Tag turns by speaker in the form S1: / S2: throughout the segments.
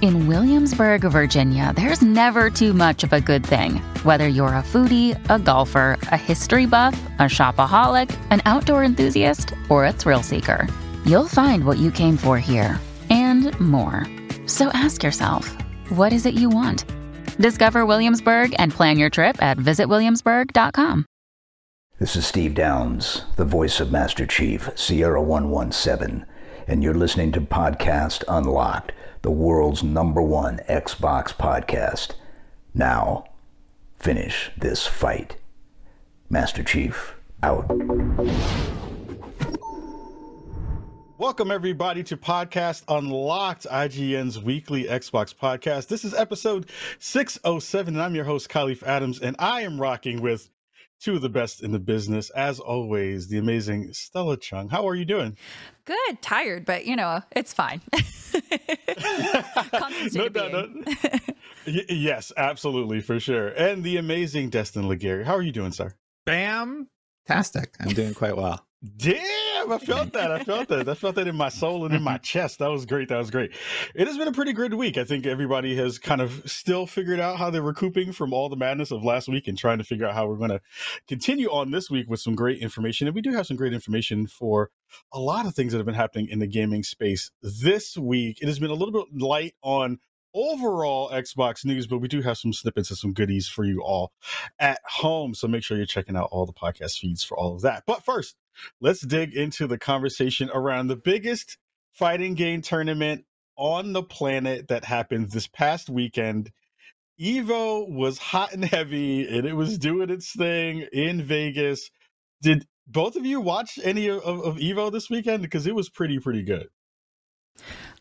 S1: In Williamsburg, Virginia, there's never too much of a good thing. Whether you're a foodie, a golfer, a history buff, a shopaholic, an outdoor enthusiast, or a thrill seeker, you'll find what you came for here and more. So ask yourself, what is it you want? Discover Williamsburg and plan your trip at visitwilliamsburg.com.
S2: This is Steve Downs, the voice of Master Chief, Sierra 117, and you're listening to Podcast Unlocked the world's number one Xbox podcast. Now, finish this fight. Master Chief, out.
S3: Welcome, everybody, to Podcast Unlocked, IGN's weekly Xbox podcast. This is episode 607, and I'm your host, Kahlief Adams, and I am rocking with two of the best in the business, as always, the amazing Stella Chung. How are you doing?
S4: Good, tired, but you know, it's fine.
S3: no, no, no. y- yes, absolutely, for sure. And the amazing Destin Legarie. How are you doing, sir?
S5: Bam! Fantastic. I'm doing quite well.
S3: Damn, I felt that. I felt that. I felt that in my soul and in my chest. That was great. That was great. It has been a pretty good week. I think everybody has kind of still figured out how they're recouping from all the madness of last week and trying to figure out how we're going to continue on this week with some great information. And we do have some great information for a lot of things that have been happening in the gaming space this week. It has been a little bit light on overall Xbox news, but we do have some snippets and some goodies for you all at home. So make sure you're checking out all the podcast feeds for all of that. But first, let's dig into the conversation around the biggest fighting game tournament on the planet that happened this past weekend. Evo was hot and heavy and it was doing its thing in Vegas. Did both of you watch any of, of Evo this weekend? Because it was pretty, pretty good.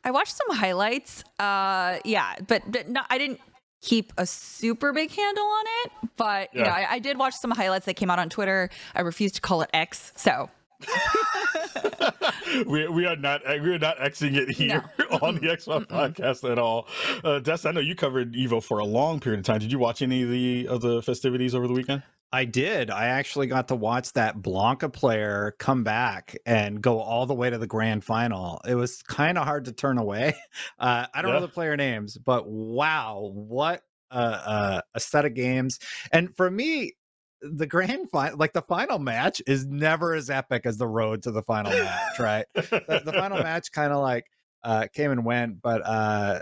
S4: I watched some highlights. Uh, yeah, but, but I didn't keep a super big handle on it. But yeah. you know, I, I, did watch some highlights that came out on Twitter. I refuse to call it X, so.
S3: we, we are not we are not xing it here no. on the Xbox podcast at all. Uh, Des, I know you covered Evo for a long period of time. Did you watch any of the of the festivities over the weekend?
S5: I did. I actually got to watch that Blanka player come back and go all the way to the grand final. It was kind of hard to turn away. Uh, I don't yeah. know the player names, but wow, what a, a, a set of games! And for me, the grand final, like the final match, is never as epic as the road to the final match. Right? the, the, final match kind of like uh, came and went, but uh,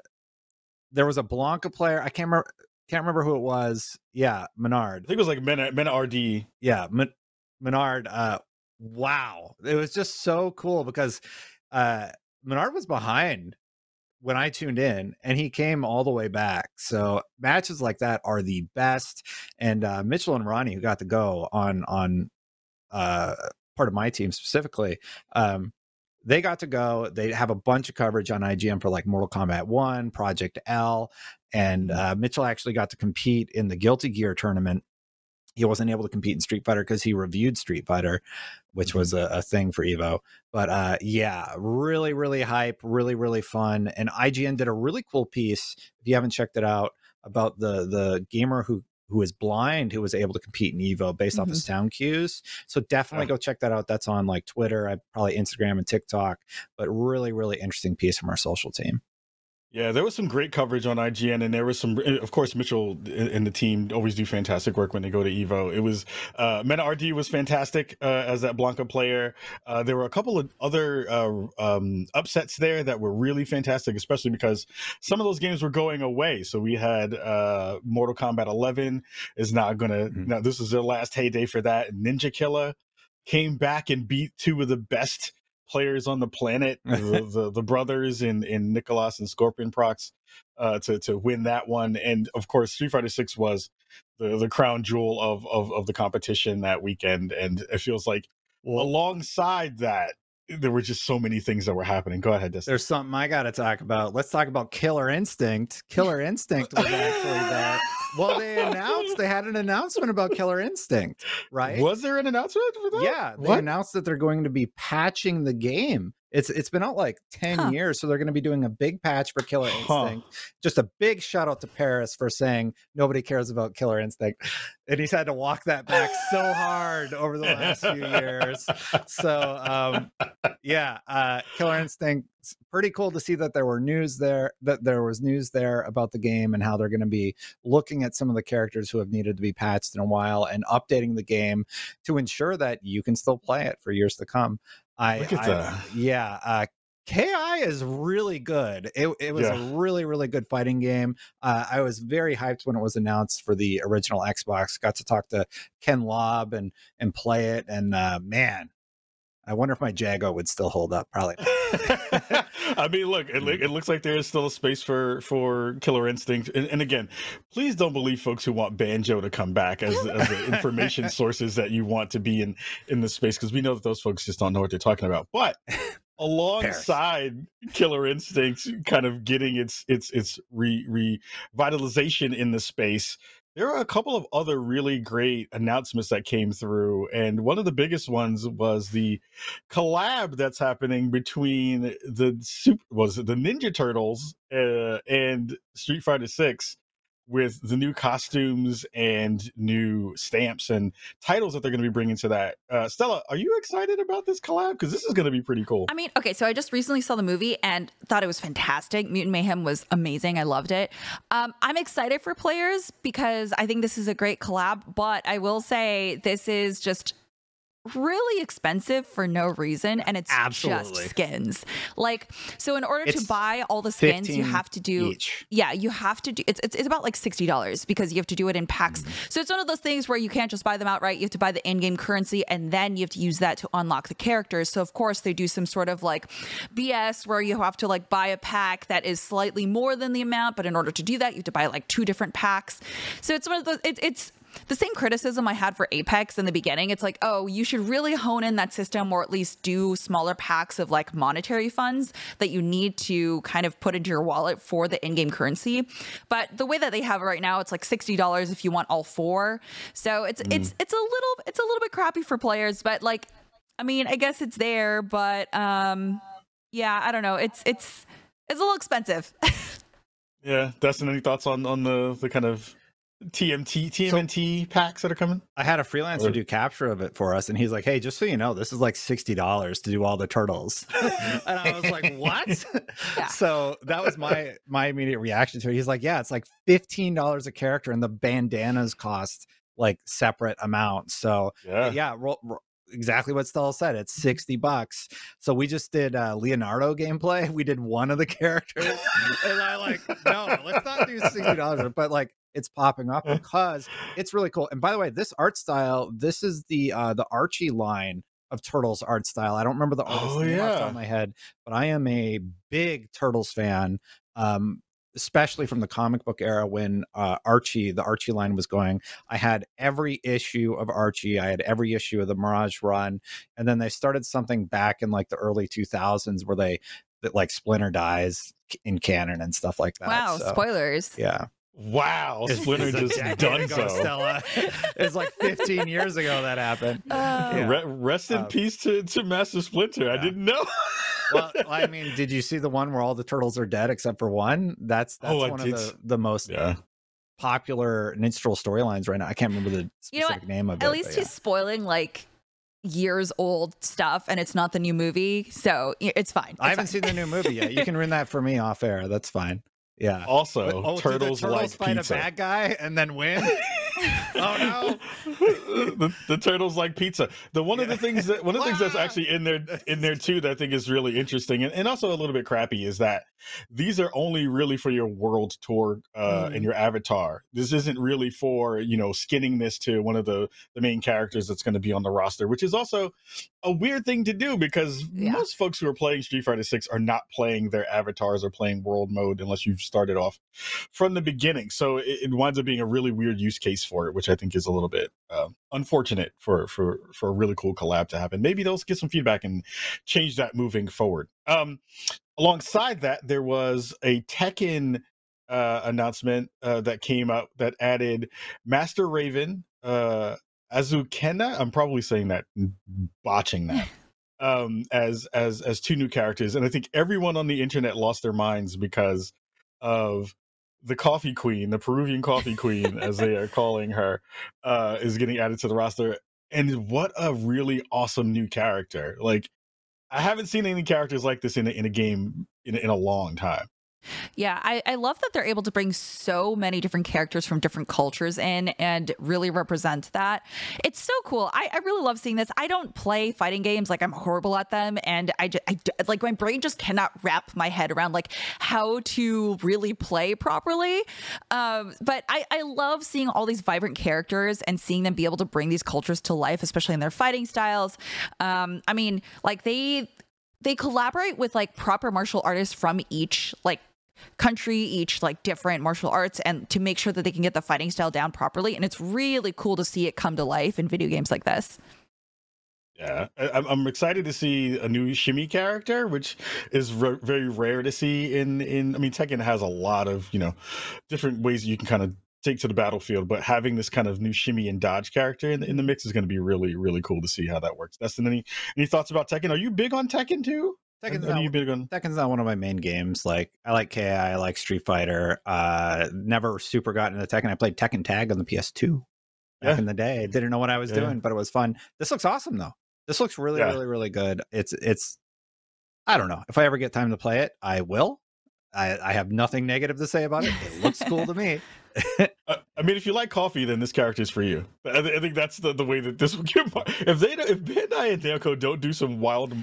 S5: there was a Blanka player. I can't remember can't remember who it was. Yeah, Menard.
S3: I think it was like Mena, Mena RD.
S5: Yeah, Men- Menard. Uh, wow, it was just so cool because uh, Menard was behind when I tuned in, and he came all the way back. So matches like that are the best. And uh, Mitchell and Ronnie, who got to go on on uh, part of my team specifically, um, they got to go. They have a bunch of coverage on IGN for like Mortal Kombat 1, Project L, and mm-hmm. uh, Mitchell actually got to compete in the Guilty Gear tournament. He wasn't able to compete in Street Fighter because he reviewed Street Fighter, which mm-hmm. was a, a, thing for Evo. But uh, yeah, really, really hype, really, really fun. And IGN did a really cool piece. If you haven't checked it out, about the the gamer who who is blind who was able to compete in Evo based mm-hmm. off of mm-hmm. sound cues. So definitely go check that out. That's on like Twitter, I probably Instagram and TikTok, but really, really interesting piece from our social team.
S3: Yeah, there was some great coverage on IGN, and there was some, of course, Mitchell and the team always do fantastic work when they go to Evo. It was uh, MenaRD was fantastic uh, as that Blanka player. Uh, there were a couple of other uh, um, upsets there that were really fantastic, especially because some of those games were going away. So we had uh, Mortal Kombat 11 is not gonna. Mm-hmm. Now this is their last heyday for that. Ninjakilla came back and beat two of the best players on the planet, the, the, the brothers in in Nicholas and Scorpion Prox, uh, to to win that one. And of course, Street Fighter Six was the the crown jewel of of of the competition that weekend. And it feels like well, alongside that, there were just so many things that were happening. Go ahead,
S5: Destin. There's something I got to talk about. Let's talk about Killer Instinct. Killer Instinct was actually there. Well, they announced they had an announcement about Killer Instinct, right?
S3: Was there an announcement for that?
S5: Yeah, they what? announced that they're going to be patching the game. It's it's been out like 10 huh. years, so they're going to be doing a big patch for Killer Instinct. Huh. Just a big shout out to Paris for saying nobody cares about Killer Instinct. And he's had to walk that back so hard over the last few years. So um, yeah, uh, Killer Instinct pretty cool to see that there were news there that there was news there about the game and how they're going to be looking at some of the characters who have needed to be patched in a while and updating the game to ensure that you can still play it for years to come. I, Look at I, that. yeah, uh, KI is really good. It, it was yeah. a really, really good fighting game. Uh, I was very hyped when it was announced for the original Xbox. Got to talk to Ken Lobb and and play it, and uh, man, I wonder if my Jago would still hold up. Probably.
S3: I mean, look, it, it, looks like there is still a space for for Killer Instinct. And, and, again, please don't believe folks who want Banjo to come back as, as the information sources that you want to be in in the space because we know that those folks just don't know what they're talking about. But alongside Paris. Killer Instinct, kind of getting its its its re revitalization in the space there are a couple of other really great announcements that came through and one of the biggest ones was the collab that's happening between the was the ninja turtles uh, and street fighter 6 with the new costumes and new stamps and titles that they're going to be bringing to that. Uh, Stella, are you excited about this collab? Because this is going to be pretty cool.
S4: I mean, okay, so I just recently saw the movie and thought it was fantastic. Mutant Mayhem was amazing. I loved it. Um, I'm excited for players because I think this is a great collab, but I will say this is just really expensive for no reason and it's Absolutely. just skins. Like so in order it's to buy all the skins you have to do each. Yeah, you have to do it's, it's, it's about like $60 because you have to do it in packs. Mm-hmm. So it's one of those things where you can't just buy them outright. You have to buy the in-game currency and then you have to use that to unlock the characters. So of course they do some sort of like BS where you have to like buy a pack that is slightly more than the amount, but in order to do that you have to buy like two different packs. So it's one of those it, it's the same criticism I had for Apex in the beginning. It's like, oh, you should really hone in that system or at least do smaller packs of like monetary funds that you need to kind of put into your wallet for the in-game currency. But the way that they have it right now, it's like $60 if you want all four. So it's mm. it's it's a little it's a little bit crappy for players, but like I mean, I guess it's there, but um yeah, I don't know. It's it's it's a little expensive.
S3: yeah, Destin, any thoughts on on the the kind of TMT TMNT so, packs that are coming.
S5: I had a freelancer do capture of it for us, and he's like, "Hey, just so you know, this is like sixty dollars to do all the turtles." and I was like, "What?" Yeah. So that was my my immediate reaction to it. He's like, "Yeah, it's like fifteen dollars a character, and the bandanas cost like separate amounts." So yeah, yeah roll, roll, exactly what Stella said. It's 60 bucks. So we just did uh, Leonardo gameplay. We did one of the characters. and I like, no, let's not do $60. But like it's popping up because it's really cool. And by the way, this art style, this is the uh the Archie line of Turtles art style. I don't remember the artist oh, name yeah. off top of my head, but I am a big Turtles fan. Um, especially from the comic book era when uh, Archie, the Archie line was going. I had every issue of Archie. I had every issue of the Mirage Run, and then they started something back in like the early 2000s where they that like Splinter dies in canon and stuff like that.
S4: Wow, so, spoilers.
S5: Yeah.
S3: Wow, Splinter just done ago, so. Stella.
S5: it's like 15 years ago that happened. Uh,
S3: yeah. Re- rest in um, peace to, to Master Splinter. Yeah. I didn't know.
S5: well, I mean, did you see the one where all the turtles are dead except for one? That's that's oh, one of the, the most yeah. popular Ninja Turtle storylines right now. I can't remember the specific you know name of
S4: At
S5: it.
S4: At least he's spoiling like years old stuff and it's not the new movie. So it's fine. It's
S5: I haven't
S4: fine.
S5: seen the new movie yet. You can ruin that for me off air. That's fine. Yeah.
S3: Also,
S5: Oh, do the
S3: turtles, like
S5: fight
S3: pizza.
S5: a bad guy and then win. oh
S3: the, the turtles like pizza. The one of the things that one of the things that's actually in there in there too that I think is really interesting and, and also a little bit crappy is that these are only really for your world tour uh, and your avatar. This isn't really for you know skinning this to one of the the main characters that's going to be on the roster, which is also a weird thing to do because
S4: Yeah.
S3: most folks who are playing Street Fighter Six are not playing their avatars or playing world mode unless you've started off from the beginning. So it, it winds up being a really weird use case for it, which I think is a little bit uh, unfortunate for for for a really cool collab to happen. Maybe they'll get some feedback and change that moving forward. Um, alongside that, there was a Tekken uh, announcement uh, that came out that added Master Raven, uh, Azucena. I'm probably saying that botching that. um as as as two new characters and i think everyone on the internet lost their minds because of the coffee queen the peruvian coffee queen as they are calling her uh is getting added to the roster and what a really awesome new character like i haven't seen any characters like this in a, in a game in, in a long time
S4: Yeah, I, I love that they're able to bring so many different characters from different cultures in and really represent that. It's so cool. I, I really love seeing this. I don't play fighting games like I'm horrible at them, and I, just, I like my brain just cannot wrap my head around like how to really play properly. Um, but I, I love seeing all these vibrant characters and seeing them be able to bring these cultures to life, especially in their fighting styles. Um, I mean, like they they collaborate with like proper martial artists from each like country each like different martial arts and to make sure that they can get the fighting style down properly and it's really cool to see it come to life in video games like this
S3: Yeah, I'm- I'm excited to see a new Shimmy character, which is very rare to see in in. I mean, Tekken has a lot of you know different ways you can kind of take to the battlefield, but having this kind of new Shimmy and dodge character in, the, in the mix is going to be really really cool to see how that works. Destin, any any thoughts about Tekken? Are you big on Tekken too?
S5: Tekken's not,
S3: you big on?
S5: Tekken's not one of my main games. Like I like KI, I like Street Fighter. Uh never super got into Tekken. I played Tekken Tag on the PS2 back
S3: Yeah.
S5: in the day. Didn't know what I was
S3: Yeah.
S5: doing, but it was fun. This looks awesome though. This looks really,
S3: Yeah.
S5: really, really good. It's it's I don't know. If I ever get time to play it, I will. I, I have nothing negative to say about it. It looks cool to me.
S3: I mean, if you like coffee, then this character is for you. I, th- I think that's the, the way that this will get. mar- If they don't- if Bandai and Namco don't do some wild
S4: know,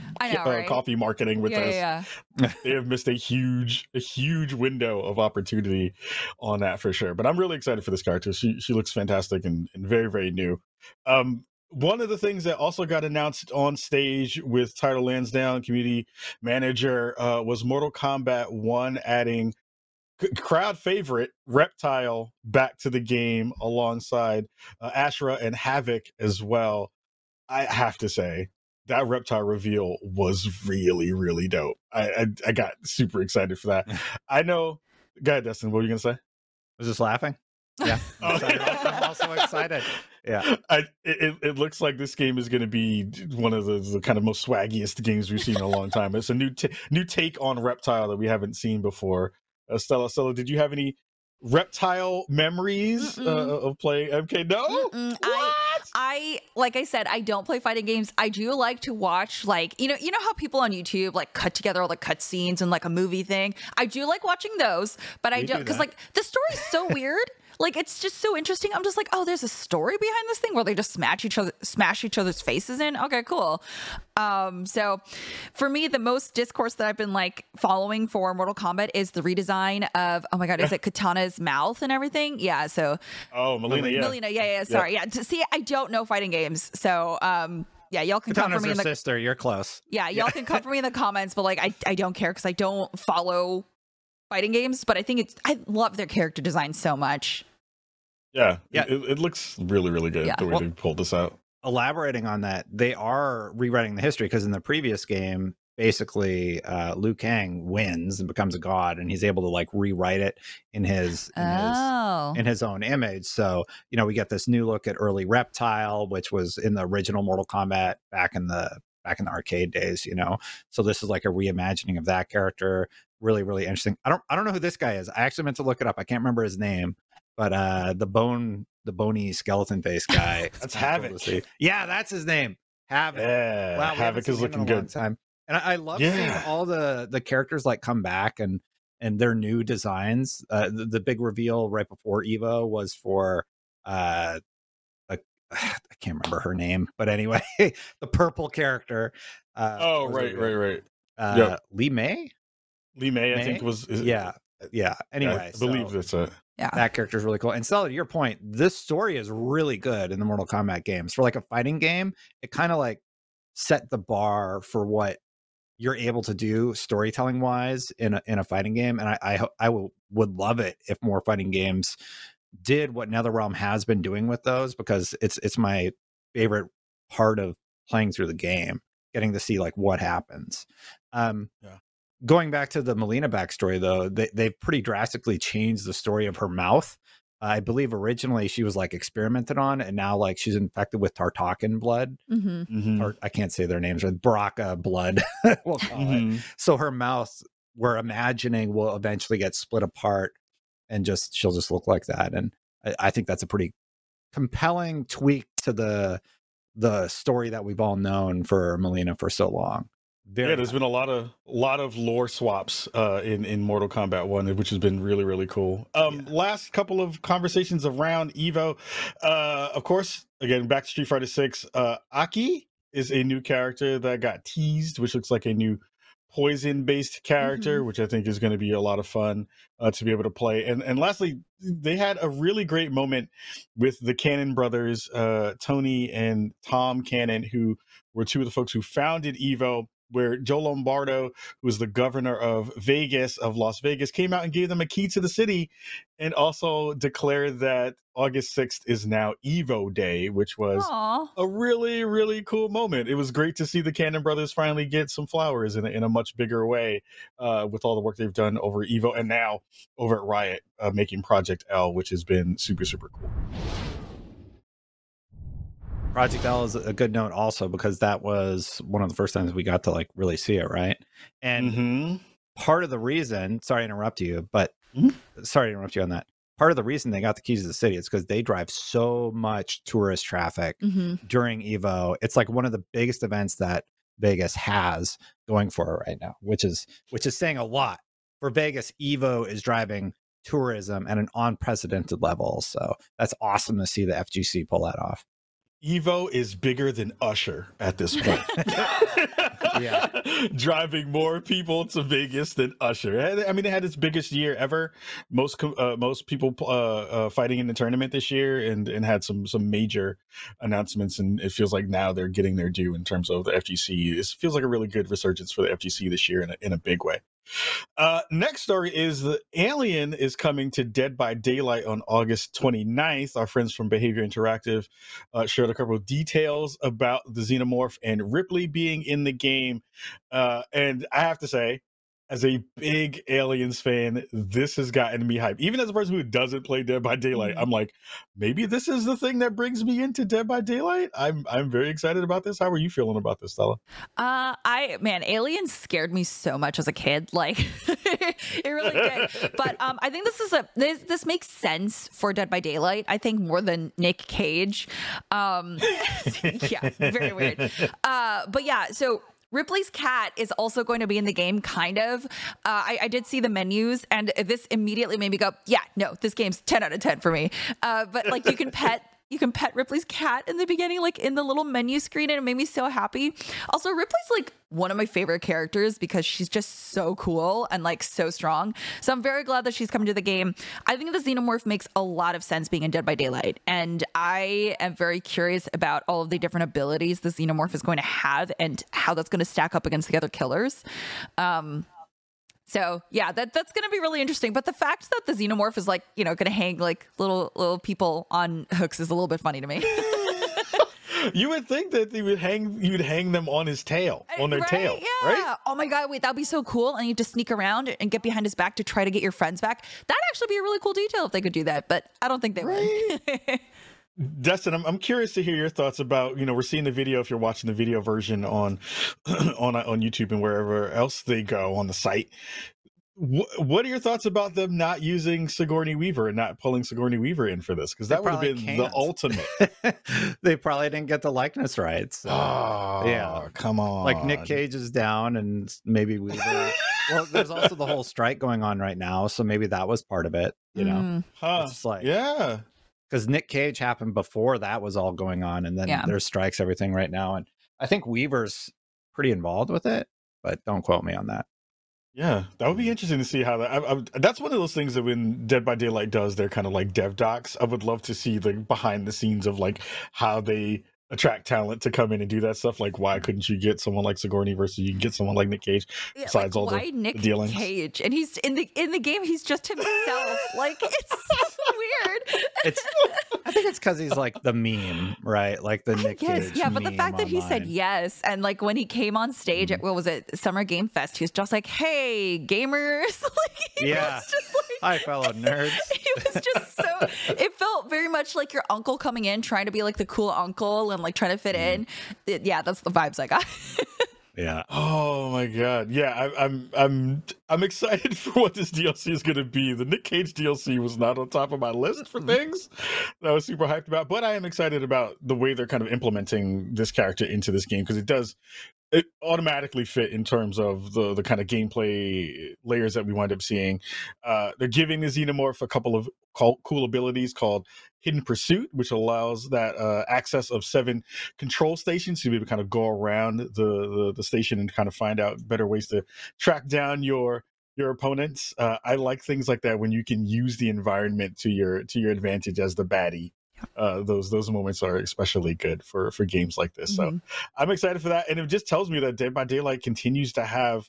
S3: uh,
S4: right?
S3: coffee marketing with
S4: yeah,
S3: this,
S4: yeah,
S3: they have missed a huge a huge window of opportunity on that for sure but i'm really excited for this character she she looks fantastic and, and very very new um one of the things that also got announced on stage with tyler lansdowne community manager uh, was mortal kombat 1 adding crowd favorite reptile back to the game alongside uh, ashrah and havik as well i have to say that reptile reveal was really really dope i i, I got super excited for that i know ahead destin what were you gonna say I
S5: was just laughing. Yeah. I'm excited. I'm also excited. Yeah.
S3: I, it, it- looks like this game is going to be one of the, the kind of most swaggiest games we've seen in a long time. It's a new ta new take on Reptile that we haven't seen before. Uh, Stella, Stella, did you have any Reptile memories uh, of playing MK? No,
S4: Mm-mm. I- I like I said, I don't play fighting games. I do like to watch like you know you know how people on YouTube like cut together all the cut scenes and like a movie thing. I do like watching those, but I
S5: We
S4: don't because
S5: that.
S4: like the story's so weird. Like it's just so interesting. I'm just like, oh, there's a story behind this thing where they just smash each other, smash each other's faces in. Okay, cool. Um, so for me, the most discourse that I've been like following for Mortal Kombat is the redesign of oh my god, is it Katana's mouth and everything? Yeah. So
S3: oh, Mileena, yeah.
S4: Mileena, yeah, yeah, sorry. Yeah. To see, I don't know fighting games. So, um, yeah, y'all can come for me
S5: her
S4: in the
S5: sister. You're close.
S4: yeah, y'all can come for me in the comments, but like I, I don't care because I don't follow fighting games. But I think it's I love their character design so much.
S3: yeah,
S5: Yeah.
S3: It, it looks really, really good
S4: Yeah.
S3: the way
S5: Well-
S3: they pulled this out.
S5: elaborating on that, they are rewriting the history because in the previous game, basically, uh, Liu Kang wins and becomes a god, and he's able to like rewrite it in his in his
S4: Oh,
S5: in his own image. So you know, we get this new look at early Reptile, which was in the original Mortal Kombat back in the back in the arcade days. You know, so this is like a reimagining of that character. Really, really interesting. I don't I don't know who this guy is. I actually meant to look it up. I can't remember his name, but uh, the bone the bony skeleton face guy.
S3: That's
S5: cool Havik. see. Yeah, that's his name. Havik.
S3: Yeah,
S5: wow,
S3: Havik is looking good.
S5: Time. And I, I love yeah. seeing all the the characters like come back and and their new designs. Uh, the, the big reveal right before Evo was for uh, a, I can't remember her name, but anyway, the purple character.
S3: Uh, oh right, right, right,
S5: uh, yep. Li Mei.
S3: Li May, Mei, I think was
S5: yeah, yeah. Anyway,
S3: I believe so, that's it.
S4: Yeah,
S5: that character is really cool. And Stella, to your point, this story is really good in the Mortal Kombat games. For like a fighting game, it kind of like set the bar for what you're able to do storytelling wise in a, in a fighting game and i i, I will, would love it if more fighting games did what netherrealm has been doing with those because it's it's my favorite part of playing through the game getting to see like what happens um yeah going back to the Mileena backstory though they, they've pretty drastically changed the story of her mouth I believe originally she was like experimented on, and now like she's infected with Tarkatan blood. Mm-hmm. Mm-hmm. Or I can't say their names, but Baraka blood, we'll call mm-hmm. it. So her mouth, we're imagining, will eventually get split apart, and just she'll just look like that. And I, I think that's a pretty compelling tweak to the the story that we've all known for Mileena for so long.
S3: Very yeah, there's been a lot of lot of lore swaps uh, in in Mortal Kombat One, which has been really really cool. Um, yeah. Last couple of conversations around Evo, uh, of course, again back to Street Fighter Six. Uh, Aki is a new character that got teased, which looks like a new poison based character, mm-hmm. which I think is going to be a lot of fun uh, to be able to play. And and lastly, they had a really great moment with the Cannon brothers, uh, Tony and Tom Cannon, who were two of the folks who founded Evo where Joe Lombardo, who was the governor of Vegas, of Las Vegas, came out and gave them a key to the city and also declared that August 6th is now Evo Day, which was Aww. a really, really cool moment. It was great to see the Cannon brothers finally get some flowers in a, in a much bigger way uh, with all the work they've done over Evo and now over at Riot, uh, making Project L, which has been super, super cool.
S5: Project L is a good note also because that was one of the first times we got to like really see it, right? And mm-hmm. part of the reason, sorry to interrupt you, but mm-hmm. sorry to interrupt you on that. Part of the reason they got the keys to the city is because they drive so much tourist traffic mm-hmm. during Evo. It's like one of the biggest events that Vegas has going for it right now, which is which is saying a lot. For Vegas, Evo is driving tourism at an unprecedented level. So that's awesome to see the FGC pull that off.
S3: Evo is bigger than Usher at this point. yeah. Driving more people to Vegas than Usher. I mean, it had its biggest year ever. Most uh, most people uh, uh, fighting in the tournament this year, and and had some some major announcements. And it feels like now they're getting their due in terms of the FGC. It feels like a really good resurgence for the FGC this year in a, in a big way. Uh, next story is the Alien is coming to Dead by Daylight on August 29th. Our friends from Behaviour Interactive uh, shared a couple of details about the Xenomorph and Ripley being in the game. Uh, and I have to say, as a big aliens fan this has gotten me hyped even as a person who doesn't play dead by daylight mm-hmm. i'm like maybe this is the thing that brings me into dead by daylight? I'm i'm very excited about this. How are you feeling about this stella?
S4: Uh i man aliens scared me so much as a kid like it really did. But um i think this is a this this makes sense for dead by daylight i think more than nick cage. Um yeah very weird. Uh but yeah so Ripley's cat is also going to be in the game, kind of. Uh, I, I, did see the menus, and this immediately made me go, "Yeah, no, this game's ten out of ten for me." Uh, but like, you can pet you can pet Ripley's cat in the beginning, like in the little menu screen, and it made me so happy. Also, Ripley's like one of my favorite characters because she's just so cool and like so strong. So I'm very glad that she's coming to the game. I think the Xenomorph makes a lot of sense being in Dead by Daylight, and I am very curious about all of the different abilities the Xenomorph is going to have and how that's going to stack up against the other killers. Um, so yeah, that that's gonna be really interesting. But the fact that the xenomorph is like, you know, gonna hang like little little people on hooks is a little bit funny to me.
S3: you would think that they would hang you'd hang them on his tail, eh, on their right? tail. Yeah. Right?
S4: Oh my god, wait, that'd be so cool. And you just sneak around and get behind his back to try to get your friends back. That'd actually be a really cool detail if they could do that, but I don't think they right? would.
S3: Destin, I'm, I'm curious to hear your thoughts about you know we're seeing the video if you're watching the video version on on on YouTube and wherever else they go on the site. what are your thoughts about them not using Sigourney Weaver and not pulling Sigourney Weaver in for this? Because that would have been can't. the ultimate.
S5: they probably didn't get the likeness rights.
S3: So. Oh, yeah, come on.
S5: Like Nick Cage is down, and maybe Weaver. well, there's also the whole strike going on right now, so maybe that was part of it. You know, mm.
S3: huh. it's like yeah,
S5: because Nick Cage happened before that was all going on, and then yeah. there's strikes, everything right now, and I think Weaver's pretty involved with it, but don't quote me on that.
S3: Yeah, that would be interesting to see how that. I, I, that's one of those things that when Dead by Daylight does they're kind of like dev docs, I would love to see the behind the scenes of like how they attract talent to come in and do that stuff. Like, why couldn't you get someone like Sigourney versus you can get someone like Nick Cage? Besides
S4: like,
S3: all
S4: why
S3: the,
S4: Nick
S3: the dealings.
S4: Cage, and he's in the in the game. He's just himself. like, it's so weird.
S5: It's. I think it's because he's like the meme, right? Like the Nick Cage.
S4: Yeah, but the fact that he said yes, and like when he came on stage mm. at what was it, Summer Game Fest, he was just like, "Hey, gamers!"
S5: like, yeah, like, hi, fellow nerds.
S4: He was just so. it felt very much like your uncle coming in, trying to be like the cool uncle and like trying to fit in. Mm-hmm. It, yeah, that's the vibes I got.
S5: Yeah.
S3: Oh my god. Yeah, I, I'm I'm I'm excited for what this DLC is going to be. The Nick Cage DLC was not on top of my list for things that I was super hyped about, but I am excited about the way they're kind of implementing this character into this game because it does it automatically fit in terms of the the kind of gameplay layers that we wind up seeing. Uh, they're giving the Xenomorph a couple of cool abilities called Hidden Pursuit, which allows that uh, access of seven control stations to be able to kind of go around the, the, the station and kind of find out better ways to track down your your opponents. Uh, I like things like that when you can use the environment to your to your advantage as the baddie uh, those those moments are especially good for for games like this. Mm-hmm. So I'm excited for that, and it just tells me that Dead by Daylight continues to have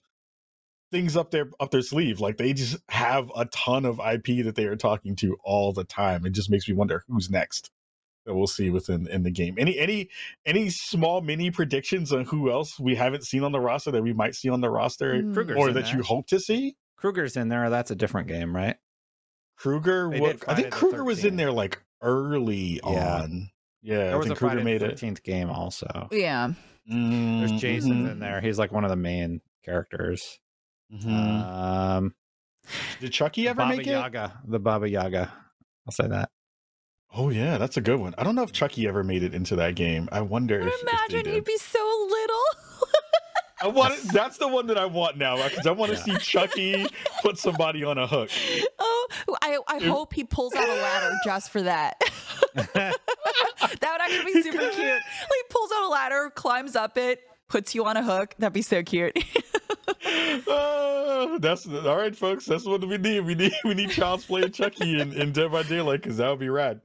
S3: things up their up their sleeve. Like they just have a ton of IP that they are talking to all the time. It just makes me wonder who's next that we'll see within in the game. Any any any small mini predictions on who else we haven't seen on the roster that we might see on the roster, mm. or that there. you hope to see?
S5: Krueger's in there. That's a different game, right?
S3: Krueger, what, I think Krueger was in there like early yeah. on. Yeah,
S5: there was a Friday made the Thirteenth game also.
S4: Yeah,
S5: mm-hmm. there's Jason in there. He's like one of the main characters. Mm-hmm. Um,
S3: did Chucky ever
S5: Baba
S3: make
S5: Yaga, it? The Baba Yaga. I'll say that.
S3: Oh yeah, that's a good one. I don't know if Chucky ever made it into that game. I wonder. I
S4: if, imagine
S3: if
S4: he'd be so little.
S3: I want it, that's the one that I want now because I want to yeah. see Chucky put somebody on a hook.
S4: Oh, I, I hope he pulls out a ladder just for that. that would actually be super cute. Like, he pulls out a ladder, climbs up it, puts you on a hook. That'd be so cute.
S3: uh, that's all right, folks. That's what we need. We need we need Child's Play and Chucky in, in Dead by Daylight because that would be rad.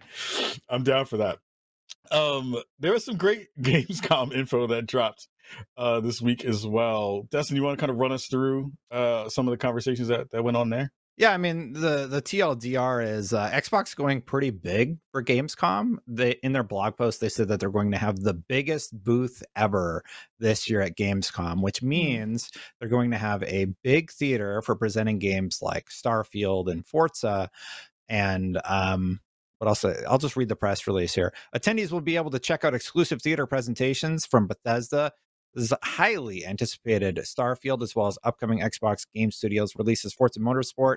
S3: I'm down for that. Um, there was some great Gamescom info that dropped uh, this week as well. Destin, you want to kind of run us through uh, some of the conversations that, that went on there?
S5: Yeah, I mean the the TLDR is uh, Xbox going pretty big for Gamescom. They in their blog post they said that they're going to have the biggest booth ever this year at Gamescom, which hmm. means they're going to have a big theater for presenting games like Starfield and Forza, and um, but I'll say I'll just read the press release here. Attendees will be able to check out exclusive theater presentations from Bethesda, this is highly anticipated Starfield, as well as upcoming Xbox Game Studios releases Forza Motorsport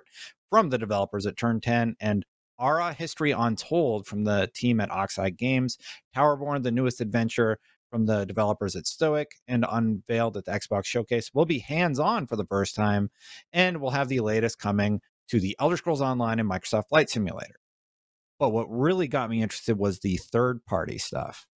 S5: from the developers at Turn 10 and Ara History Untold from the team at Oxide Games, Towerborn, the newest adventure from the developers at Stoic and unveiled at the Xbox Showcase, will be hands on for the first time, and we'll have the latest coming to the Elder Scrolls Online and Microsoft Flight Simulator. But what really got me interested was the third party stuff.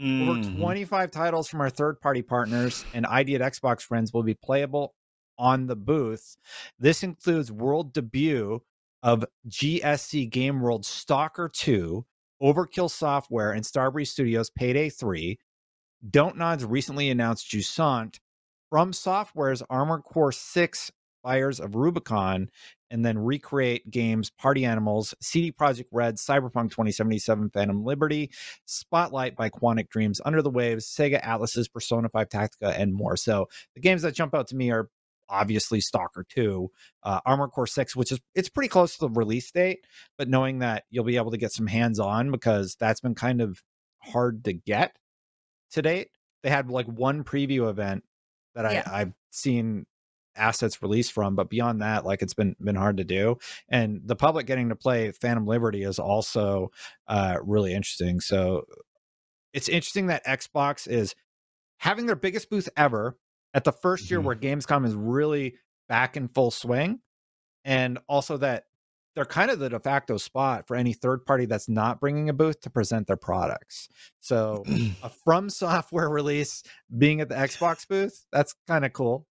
S5: Mm. Over mm-hmm. 25 titles from our third party partners and ID at Xbox friends will be playable on the booth. This includes world debut of GSC Game World Stalker 2, Overkill Software, and Starbreeze Studios Payday 3. Don't Nod's recently announced Jusant from Software's Armored Core 6 Fires of Rubicon, and then recreate games Party Animals, CD Projekt Red, Cyberpunk 2077, Phantom Liberty, Spotlight by Quantic Dreams, Under the Waves, Sega Atlus's Persona 5 Tactica, and more. So the games that jump out to me are obviously Stalker 2, uh, Armored Core 6, which is it's pretty close to the release date, but knowing that you'll be able to get some hands on because that's been kind of hard to get to date. They had like one preview event that yeah. I, I've seen assets released from. But beyond that, like it's been been hard to do. And the public getting to play Phantom Liberty is also uh, really interesting. So it's interesting that Xbox is having their biggest booth ever at the 1st mm-hmm. year where Gamescom is really back in full swing, and also that they're kind of the de facto spot for any third party that's not bringing a booth to present their products. So a From Software release being at the Xbox booth, that's kind of cool.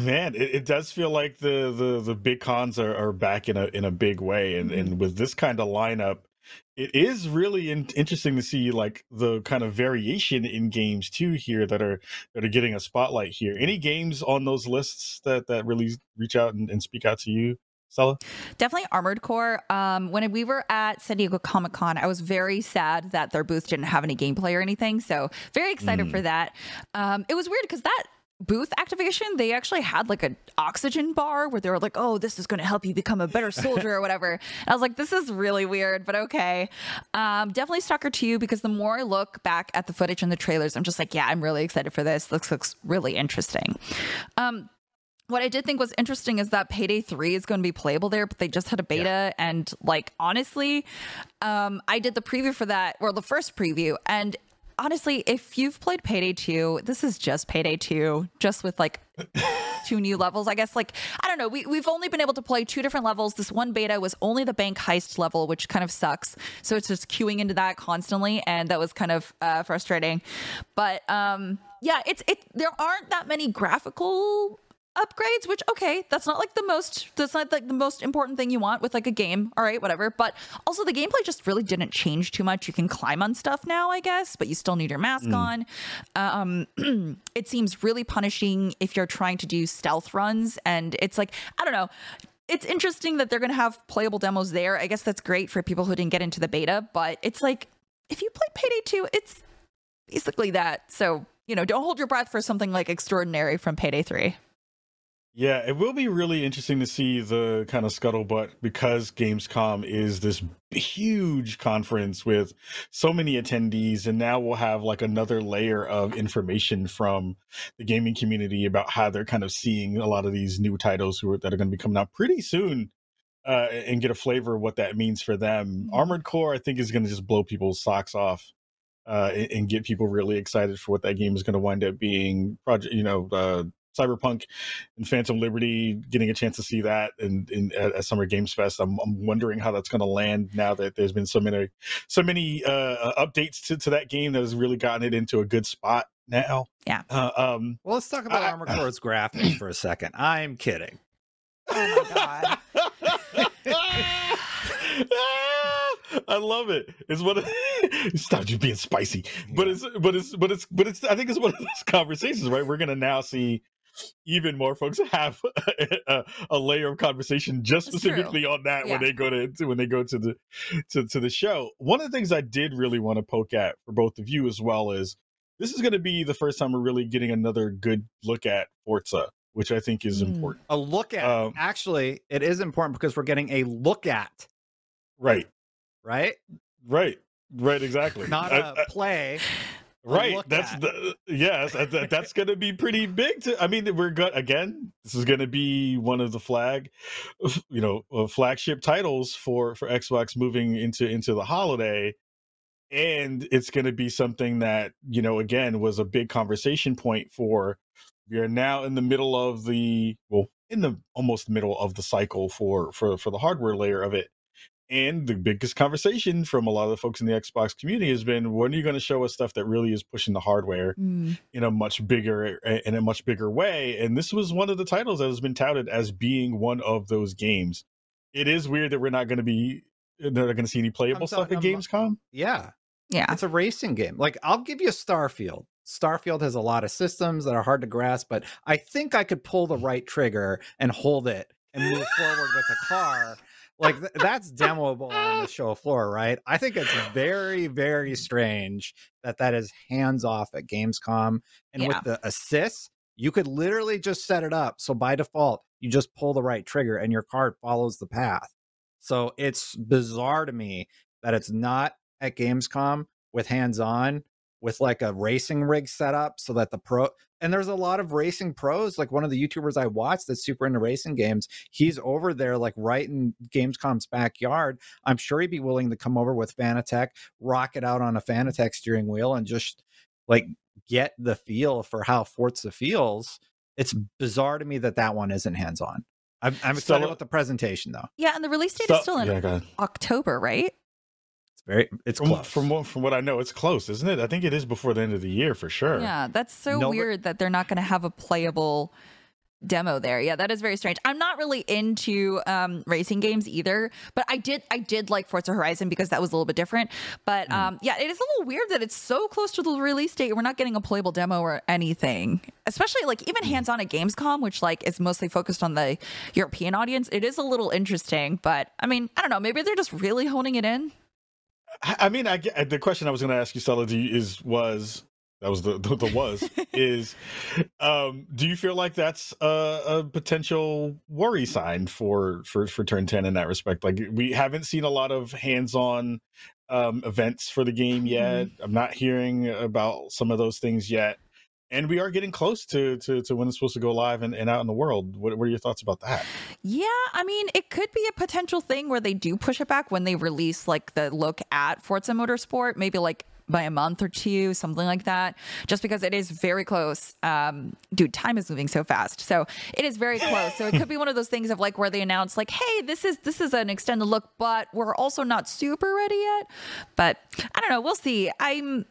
S3: Man, it, it, does feel like the, the the big cons are, are back in a in a big way, and and mm-hmm. with this kind of lineup, it is really in- interesting to see like the kind of variation in games too here that are that are getting a spotlight here. Any games on those lists that that really reach out and, and speak out to you? Stella?
S4: Definitely Armored Core. Um, when we were at San Diego Comic Con, I was very sad that their booth didn't have any gameplay or anything. So very excited mm. for that. Um, it was weird because that booth activation, they actually had like an oxygen bar where they were like, "Oh, this is going to help you become a better soldier" or whatever. And I was like, "This is really weird, but okay." Um, definitely Stalker 2 because the more I look back at the footage and the trailers, I'm just like, "Yeah, I'm really excited for this. This looks really interesting." Um, what I did think was interesting is that Payday 3 is going to be playable there, but they just had a beta. Yeah. And like, honestly, um, I did the preview for that, or the first preview. And honestly, if you've played Payday 2, this is just Payday 2, just with like two new levels. I guess like I don't know. We we've only been able to play two different levels. This one beta was only the bank heist level, which kind of sucks. So it's just queuing into that constantly, and that was kind of uh, frustrating. But um, yeah, it's it. There aren't that many graphical upgrades which okay that's not like the most that's not like the most important thing you want with like a game all right whatever but also the gameplay just really didn't change too much. You can climb on stuff now i guess but you still need your mask mm. on. Um it seems really punishing if you're trying to do stealth runs and it's like i don't know. It's interesting that they're going to have playable demos there. I guess that's great for people who didn't get into the beta but it's like if you play payday 2 it's basically that. So you know don't hold your breath for something like extraordinary from payday 3
S3: yeah, it will be really interesting to see the kind of scuttlebutt because Gamescom is this huge conference with so many attendees, and now we'll have like another layer of information from the gaming community about how they're kind of seeing a lot of these new titles who are, that are going to be coming out pretty soon. Uh, and get a flavor of what that means for them. Mm-hmm. Armored Core, I think, is going to just blow people's socks off uh, and, and, get people really excited for what that game is going to wind up being. Project, you know, uh, Cyberpunk and Phantom Liberty, getting a chance to see that in, in at, at Summer Games Fest. I'm, I'm wondering how that's going to land now that there's been so many so many uh, uh, updates to, to that game that has really gotten it into a good spot now.
S4: Yeah.
S3: Uh, um,
S5: well, let's talk about Armor Core's graphics for a second. I'm kidding.
S4: Oh my god.
S3: I love it. It's one of stop you being spicy, but it's but it's but it's but it's I think it's one of those conversations, right? We're gonna now see even more folks have a, a layer of conversation just That's specifically true. on that yeah. when they go to when they go to the to, to the show. One of the things I did really want to poke at for both of you as well is this is going to be the first time we're really getting another good look at Forza, which I think is mm. important.
S5: A look at um, actually, it is important because we're getting a look at.
S3: Right.
S5: Right.
S3: Right. Right. Exactly.
S5: Not a I, play
S3: right that's at. the yes that, that's gonna be pretty big to i mean we're good again this is gonna be one of the flag you know uh, flagship titles for for xbox moving into into the holiday and it's gonna be something that you know again was a big conversation point for we are now in the middle of the well in the almost middle of the cycle for for for the hardware layer of it and the biggest conversation from a lot of the folks in the Xbox community has been when are you going to show us stuff that really is pushing the hardware mm. in a much bigger in a much bigger way? And this was one of the titles that has been touted as being one of those games. It is weird that we're not going to be not going to see any playable stuff at gamescom.
S5: Yeah.
S4: Yeah.
S5: It's a racing game. Like i'll give you a starfield. Starfield has a lot of systems that are hard to grasp but i think i could pull the right trigger and hold it and move forward with a car like th- that's demoable on the show floor, right? I think it's very, very strange that that is hands off at Gamescom. And yeah. with the assists, you could literally just set it up. So by default, you just pull the right trigger and your card follows the path. So it's bizarre to me that it's not at Gamescom with hands on with like a racing rig setup so that the pro and there's a lot of racing pros like one of the youtubers i watch that's super into racing games he's over there like right in gamescom's backyard i'm sure he'd be willing to come over with fanatec rock it out on a fanatec steering wheel and just like get the feel for how forza feels it's bizarre to me that that one isn't hands on I'm, I'm excited about the presentation though.
S4: Yeah, and the release date so, is still in yeah, October, right?
S5: It's very it's
S3: from,
S5: close.
S3: From what from what I know, it's close, isn't it? I think it is before the end of the year for sure.
S4: Yeah, that's so no, weird but- that they're not going to have a playable demo there. Yeah, that is very strange. I'm not really into um, racing games either, but I did I did like Forza Horizon because that was a little bit different. But mm. um, yeah, it is a little weird that it's so close to the release date. We're not getting a playable demo or anything. Especially like even hands on at Gamescom, which like is mostly focused on the European audience. It is a little interesting, but I mean, I don't know. Maybe they're just really honing it in.
S3: I mean, I the question I was going to ask you, Stella, is was that was the the, the was is um do you feel like that's a, a, potential worry sign for for for turn 10 in that respect? Like we haven't seen a lot of hands-on um events for the game yet. Mm-hmm. i'm not hearing about some of those things yet and we are getting close to to, to when it's supposed to go live and, and out in the world what, what are your thoughts about that
S4: yeah i mean it could be a potential thing where they do push it back when they release like the look at forza motorsport maybe like by a month or two, something like that, just because it is very close. Um, dude, time is moving so fast. So it is very close. So it could be one of those things of like where they announce like, hey, this is this is an extended look, but we're also not super ready yet. But I don't know. We'll see. I'm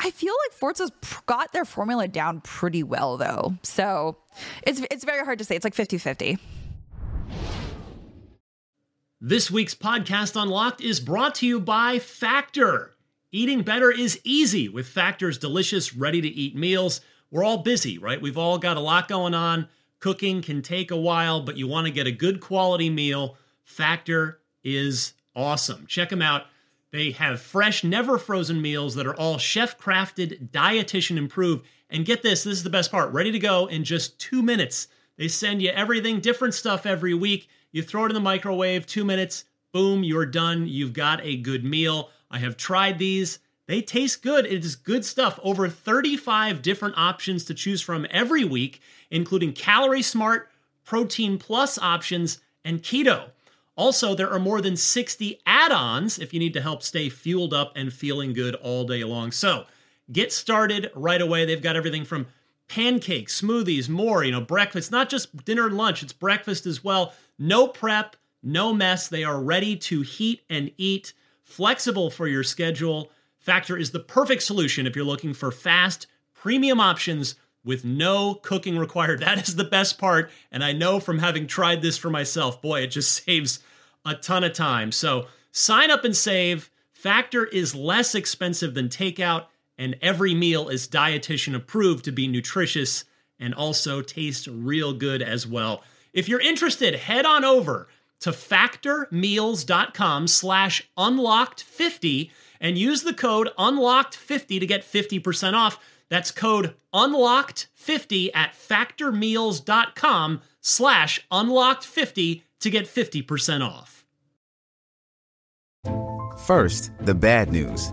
S4: I feel like Forza's got their formula down pretty well though. So it's it's very hard to say. It's like 50-50.
S6: This week's podcast Unlocked is brought to you by Factor. Eating better is easy with Factor's delicious, ready to eat meals. We're all busy, right? We've all got a lot going on. Cooking can take a while, but you want to get a good quality meal. Factor is awesome. Check them out. They have fresh, never frozen meals that are all chef crafted, dietitian improved. And get this this is the best part ready to go in just two minutes. They send you everything, different stuff every week. You throw it in the microwave, two minutes, boom, you're done. You've got a good meal. I have tried these. They taste good. It is good stuff. Over 35 different options to choose from every week, including Calorie Smart, Protein Plus options, and Keto. Also, there are more than 60 add ons if you need to help stay fueled up and feeling good all day long. So get started right away. They've got everything from pancakes, smoothies, more, you know, breakfast, not just dinner and lunch, it's breakfast as well. No prep, no mess. They are ready to heat and eat flexible for your schedule. Factor is the perfect solution if you're looking for fast, premium options with no cooking required. That is the best part. And I know from having tried this for myself, boy, it just saves a ton of time. So sign up and save. Factor is less expensive than takeout, and every meal is dietitian approved to be nutritious and also taste real good as well. If you're interested, head on over to factormeals.com slash unlocked50 and use the code unlocked50 to get 50% off. That's code unlocked50 at factormeals.com slash unlocked50 to get 50% off.
S7: First, the bad news.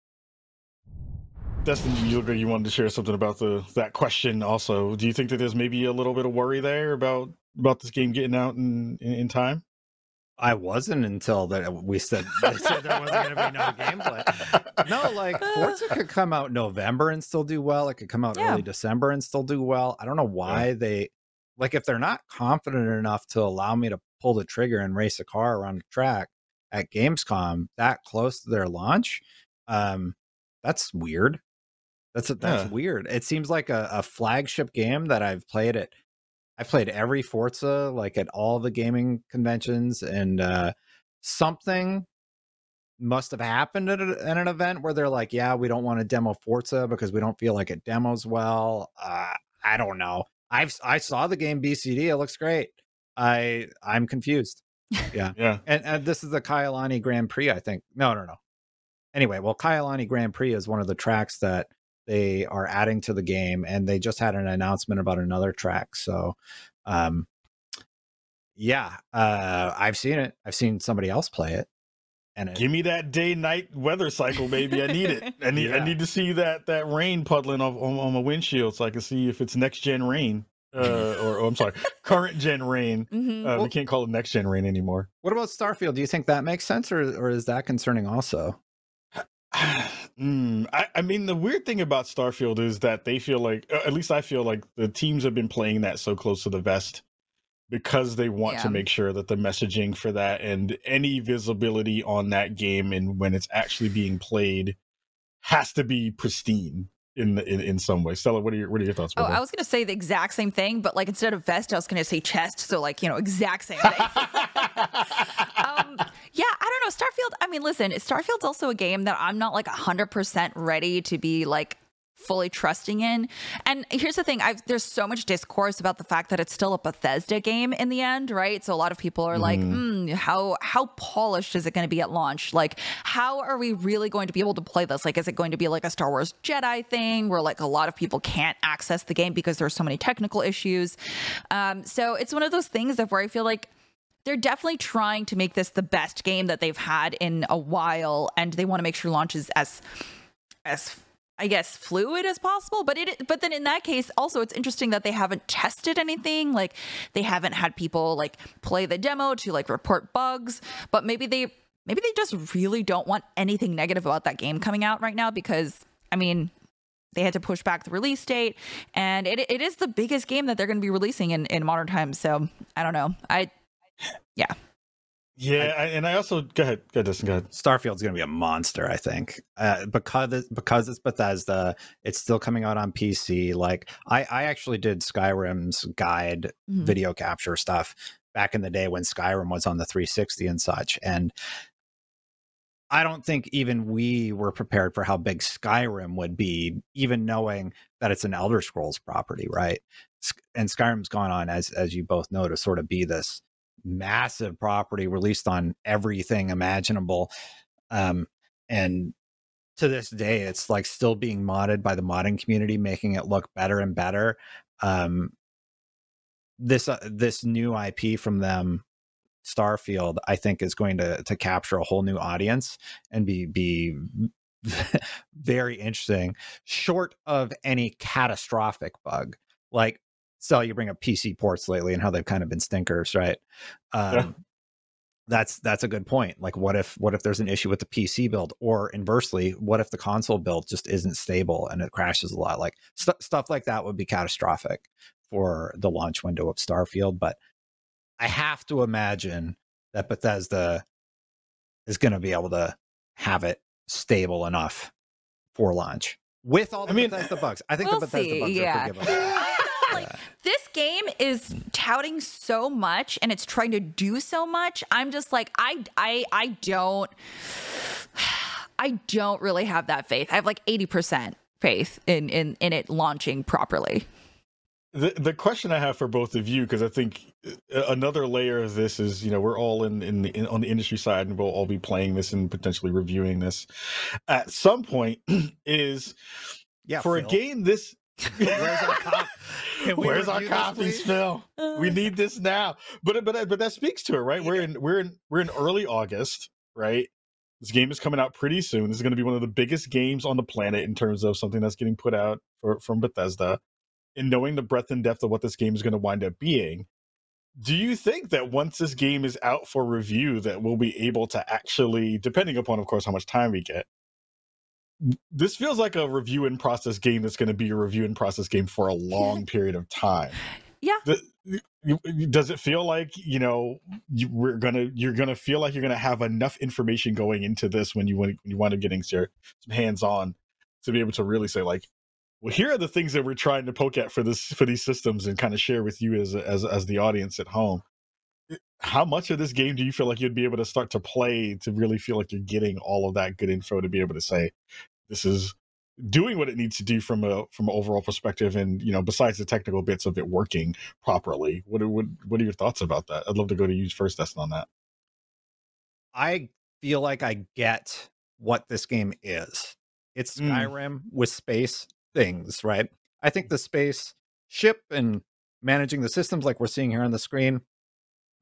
S3: Destin, you you wanted to share something about the that question also. Do you think that there's maybe a little bit of worry there about about this game getting out in in, in time?
S5: I wasn't until that we said, they said there wasn't going to be no gameplay. No, like Forza could come out November and still do well. It could come out
S4: Yeah.
S5: early December and still do well. I don't know why they like if they're not confident enough to allow me to pull the trigger and race a car around the track at Gamescom that close to their launch. Um, that's weird. That's that's
S3: Yeah.
S5: weird. It seems like a, a flagship game that I've played at I've played every Forza, like at all the gaming conventions, and uh, something must have happened at, a, at an event where they're like, "Yeah, we don't want to demo Forza because we don't feel like it demos well." Uh, I don't know. I've I saw the game BCD. It looks great. I I'm confused. Yeah,
S3: Yeah.
S5: and, and this is the Kyalami Grand Prix, I think. No, no, no. Anyway, well, Kyalami Grand Prix is one of the tracks that they are adding to the game, and they just had an announcement about another track. So, um, yeah, uh, I've seen it. I've seen somebody else play it, and it,
S3: Give me that day night weather cycle, baby. I need it. I need I need to see that that rain puddling off on, on my windshield so I can see if it's next gen rain. Uh, or, or I'm sorry, current gen rain.
S4: Mhm.
S3: Uh, we can't call it next gen rain anymore.
S5: what about Starfield? Do you think that makes sense, or or is that concerning also?
S3: Mm, I, I mean, the weird thing about Starfield is that they feel like, at least I feel like the teams have been playing that so close to the vest because they want
S4: Yeah.
S3: to make sure that the messaging for that and any visibility on that game and when it's actually being played has to be pristine in the, in, in some way. Stella, what are your what are your thoughts?
S4: Oh, I was gonna say the exact same thing, but like instead of vest, I was gonna say chest. So like you know, exact same thing. um, yeah, I don't know. Starfield. I mean, listen, Starfield's also a game that I'm not like hundred percent ready to be like fully trusting in. And here's the thing: I've there's so much discourse about the fact that it's still a Bethesda game in the end, right? So a lot of people are like,
S3: Mm-hmm.
S4: mm, how how polished is it going to be at launch? Like, how are we really going to be able to play this? Like, is it going to be like a Star Wars Jedi thing where like a lot of people can't access the game because there's so many technical issues? Um, so it's one of those things of where I feel like they're definitely trying to make this the best game that they've had in a while, and they want to make sure launch is as as I guess fluid as possible. But it but then in that case, also it's interesting that they haven't tested anything. Like they haven't had people like play the demo to like report bugs. But maybe they maybe they just really don't want anything negative about that game coming out right now because I mean they had to push back the release date and it, it is the biggest game that they're going to be releasing in, in modern times so i don't know i yeah
S3: yeah, I, and I also go ahead, go ahead, Destin, go ahead.
S5: Starfield's going to be a monster, I think, uh, because because it's Bethesda. It's still coming out on PC. Like I, I actually did Skyrim's guide
S4: Mhm.
S5: video capture stuff back in the day when Skyrim was on the 360 and such, and I don't think even we were prepared for how big Skyrim would be, even knowing that it's an Elder Scrolls property, right? And Skyrim's gone on, as as you both know, to sort of be this massive property released on everything imaginable. Um, and to this day, it's like still being modded by the modding community, making it look better and better. Um, this uh, this new IP from them, Starfield, I think is going to to capture a whole new audience and be be very interesting. Short of any catastrophic bug, like so you bring up PC ports lately and how they've kind of been stinkers, right? Um,
S3: Yeah.
S5: That's that's a good point. Like, what if what if there's an issue with the PC build, or inversely, what if the console build just isn't stable and it crashes a lot? Like st- stuff like that would be catastrophic for the launch window of Starfield. But I have to imagine that Bethesda is going to be able to have it stable enough for launch with all the
S3: I mean,
S5: Bethesda bugs. I think
S4: we'll
S5: the Bethesda
S4: see,
S5: bugs
S4: yeah.
S5: are forgivable.
S4: like this game is touting so much and it's trying to do so much i'm just like i i i don't i don't really have that faith i have like 80% faith in in in it launching properly
S3: The the question I have for both of you, because I think uh, another layer of this is, you know, we're all in in, the, in on the industry side, and we'll all be playing this and potentially reviewing this at some point. is
S5: Yeah,
S3: for
S5: Phil.
S3: a game this
S5: Where's our, cop-
S3: Where's our copies, Phil? We uh. need this now. But but but that speaks to it, right? We're in we're in we're in early August, right? This game is coming out pretty soon. This is going to be one of the biggest games on the planet in terms of something that's getting put out for, from Bethesda. And knowing the breadth and depth of what this game is going to wind up being, do you think that once this game is out for review, that we'll be able to actually, depending upon, of course, how much time we get, this feels like a review and process game that's going to be a review and process game for a long period of time.
S4: Yeah.
S3: The, does it feel like you know you, we're gonna you're gonna feel like you're gonna have enough information going into this when you when you want to getting some hands on to be able to really say like well here are the things that we're trying to poke at for this for these systems and kind of share with you as as as the audience at home how much of this game do you feel like you'd be able to start to play to really feel like you're getting all of that good info to be able to say this is doing what it needs to do from a from an overall perspective and you know besides the technical bits of it working properly. What are what, what are your thoughts about that? I'd love to go to you first Destin, on that.
S5: I feel like i get what this game is. It's mm. skyrim mm. with space things right? I think the space ship and managing the systems like we're seeing here on the screen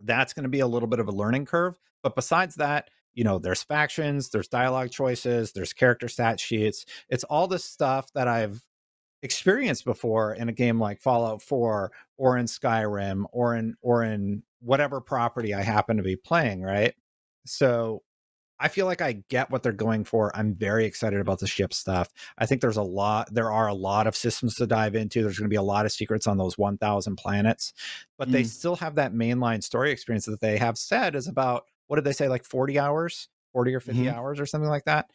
S5: that's going to be a little bit of a learning curve. But besides that you know there's factions there's dialogue choices there's character stat sheets it's all this stuff that i've experienced before in a game like fallout 4 or in skyrim or in or in whatever property i happen to be playing right so I feel like I get what they're going for. I'm very excited about the ship stuff. I think there's a lot, there are a lot of systems to dive into. There's going to be a lot of secrets on those 1,000 planets, but mm. they still have that mainline story experience that they have said is about what did they say like 40 hours 40 or 50 mm-hmm. hours or something like that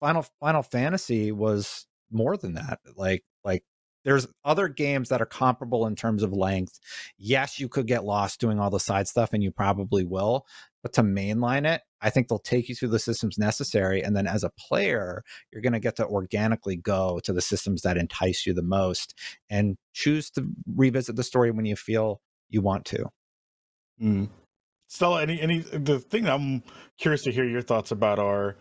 S5: final final fantasy was more than that like like there's other games that are comparable in terms of length yes you could get lost doing all the side stuff and you probably will but to mainline it i think they'll take you through the systems necessary and then as a player you're going to get to organically go to the systems that entice you the most and choose to revisit the story when you feel you want to
S3: mm. Stella, any any the thing I'm curious to hear your thoughts about are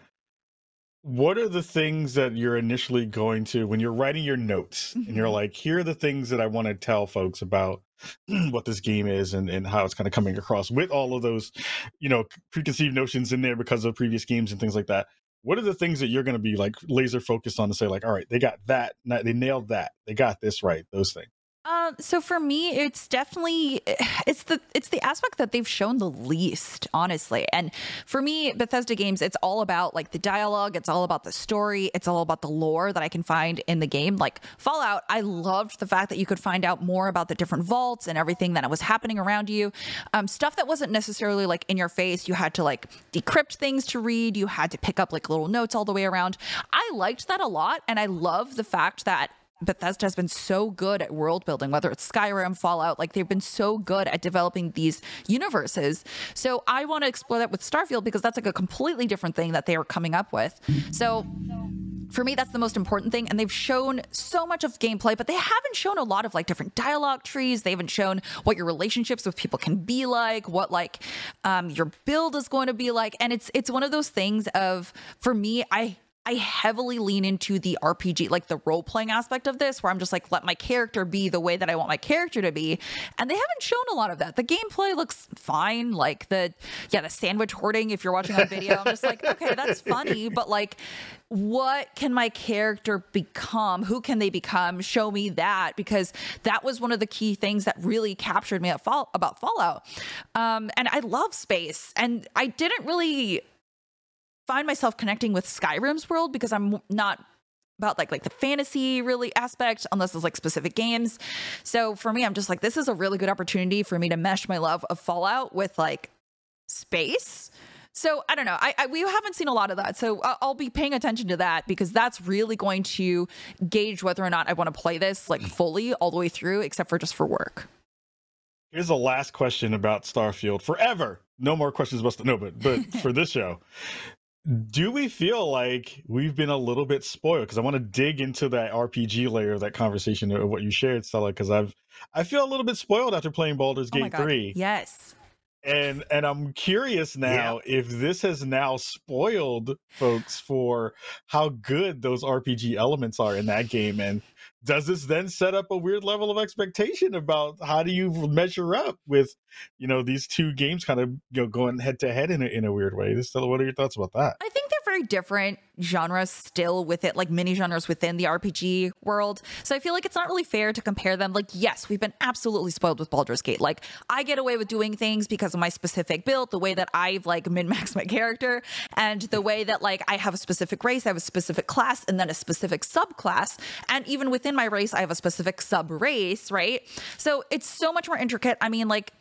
S3: what are the things that you're initially going to when you're writing your notes and you're mm-hmm. like, here are the things that I want to tell folks about what this game is and, and how it's kind of coming across with all of those, you know, preconceived notions in there because of previous games and things like that. What are the things that you're going to be like laser focused on to say like, all right, they got that, they nailed that, they got this right, those things.
S4: Uh, so for me, it's definitely it's the it's the aspect that they've shown the least, honestly. And for me, Bethesda games, it's all about like the dialogue, it's all about the story, it's all about the lore that I can find in the game. Like Fallout, I loved the fact that you could find out more about the different vaults and everything that was happening around you. Um, stuff that wasn't necessarily like in your face. You had to like decrypt things to read. You had to pick up like little notes all the way around. I liked that a lot, and I love the fact that Bethesda has been so good at world building, whether it's Skyrim, Fallout, like they've been so good at developing these universes. So I want to explore that with Starfield because that's like a completely different thing that they are coming up with. So for me that's the most important thing and they've shown so much of gameplay but they haven't shown a lot of like different dialogue trees they haven't shown what your relationships with people can be like what like um, your build is going to be like and it's it's one of those things of for me i I heavily lean into the RPG, like the role playing aspect of this, where I'm just like, let my character be the way that I want my character to be. And they haven't shown a lot of that. The gameplay looks fine. Like the, yeah, the sandwich hoarding, if you're watching on video, I'm just like, okay, that's funny. But like, what can my character become? Who can they become? Show me that because that was one of the key things that really captured me Fall- about Fallout. Um, and I love space. And I didn't really find myself connecting with Skyrim's world because I'm not about like like the fantasy really aspect unless it's like specific games. So for me I'm just like this is a really good opportunity for me to mesh my love of Fallout with like space. So I don't know. I, I, we haven't seen a lot of that, so I'll, be paying attention to that because that's really going to gauge whether or not I want to play this like fully all the way through, except for just for work.
S3: Here's the last question about Starfield. Forever, no more questions about no, but but for this show, do we feel like we've been a little bit spoiled? Because i want to dig into that rpg layer of that conversation of what you shared stella because i've i feel a little bit spoiled after playing Baldur's oh Gate 3
S4: yes.
S3: And and i'm curious now yeah. if this has now spoiled folks for how good those rpg elements are in that game and does this then set up a weird level of expectation about how do you measure up with you know these two games kind of you know going head to head in a, in a weird way. Stella, what are your thoughts about that?
S4: I think they're very different genres still with it like mini genres within the rpg world. So i feel like it's not really fair to compare them. Like yes we've been absolutely spoiled with Baldur's Gate. Like i get away with doing things because of my specific build the way that i've like min-maxed my character and the way that like i have a specific race i have a specific class and then a specific subclass. And even within my race i have a specific sub race right? So it's so much more intricate. I mean like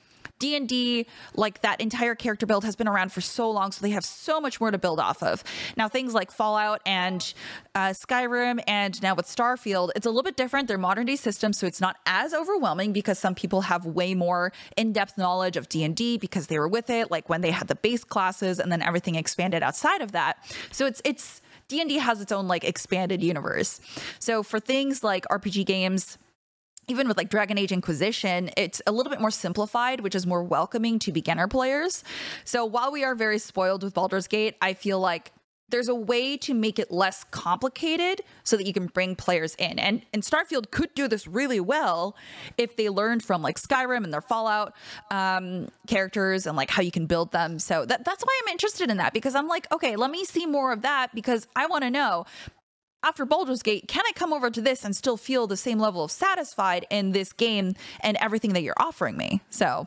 S4: D&D like that entire character build has been around for so long so they have so much more to build off of. Now things like Fallout and uh, Skyrim and now with Starfield, it's a little bit different. They're modern day systems so it's not as overwhelming because some people have way more in-depth knowledge of D&D because they were with it like when they had the base classes and then everything expanded outside of that. So it's it's D&D has its own like expanded universe. So for things like RPG games even with like Dragon Age Inquisition, it's a little bit more simplified, which is more welcoming to beginner players. So while we are very spoiled with Baldur's Gate, I feel like there's a way to make it less complicated so that you can bring players in. And, and Starfield could do this really well if they learned from like Skyrim and their Fallout um, characters and like how you can build them. So that, that's why I'm interested in that because I'm like, okay, let me see more of that because I want to know after Baldur's Gate, can I come over to this and still feel the same level of satisfied in this game and everything that you're offering me? So,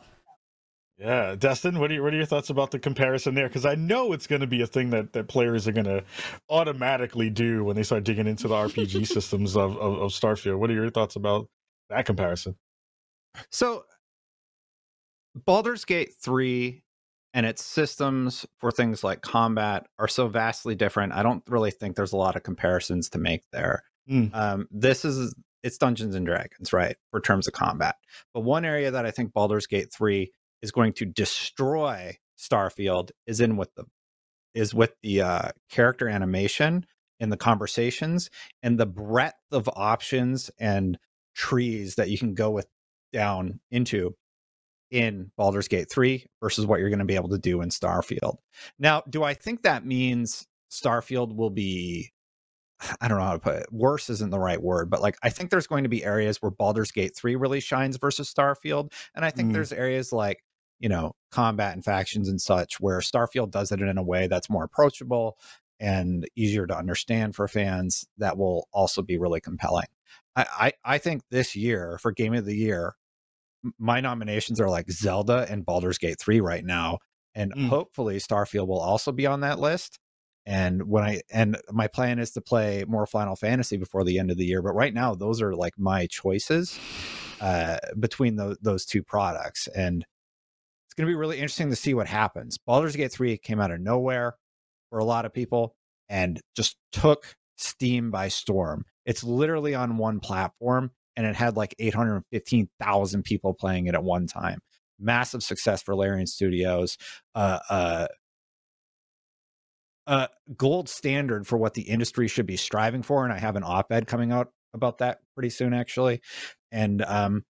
S3: yeah, Destin, what are, what are your thoughts about the comparison there? Because I know it's going to be a thing that, that players are going to automatically do when they start digging into the RPG systems of, of, of Starfield. What are your thoughts about that comparison?
S5: So, Baldur's Gate 3 and its systems for things like combat are so vastly different. I don't really think there's a lot of comparisons to make there. Mm. Um, this is it's Dungeons and Dragons, right, for terms of combat. But one area that I think Baldur's Gate 3 is going to destroy Starfield is in with the is with the uh, character animation in the conversations and the breadth of options and trees that you can go with down into in Baldur's Gate 3 versus what you're going to be able to do in Starfield. Now, do I think that means Starfield will be I don't know how to put it. Worse isn't the right word, but like I think there's going to be areas where Baldur's Gate 3 really shines versus Starfield. And I think mm. there's areas like, you know, combat and factions and such where Starfield does it in a way that's more approachable and easier to understand for fans that will also be really compelling. I, I, I think this year for Game of the Year, my nominations are like Zelda and Baldur's Gate 3 right now. And mm. hopefully Starfield will also be on that list. And when I and my plan is to play more Final Fantasy before the end of the year, but right now those are like my choices uh, between those those two products, and it's going to be really interesting to see what happens. Baldur's Gate three came out of nowhere for a lot of people and just took Steam by storm. It's literally on one platform, and it had like 815,000 people playing it at one time. Massive success for Larian Studios. Uh, uh, uh, gold standard for what the industry should be striving for. And I have an op ed coming out about that pretty soon, actually. And um,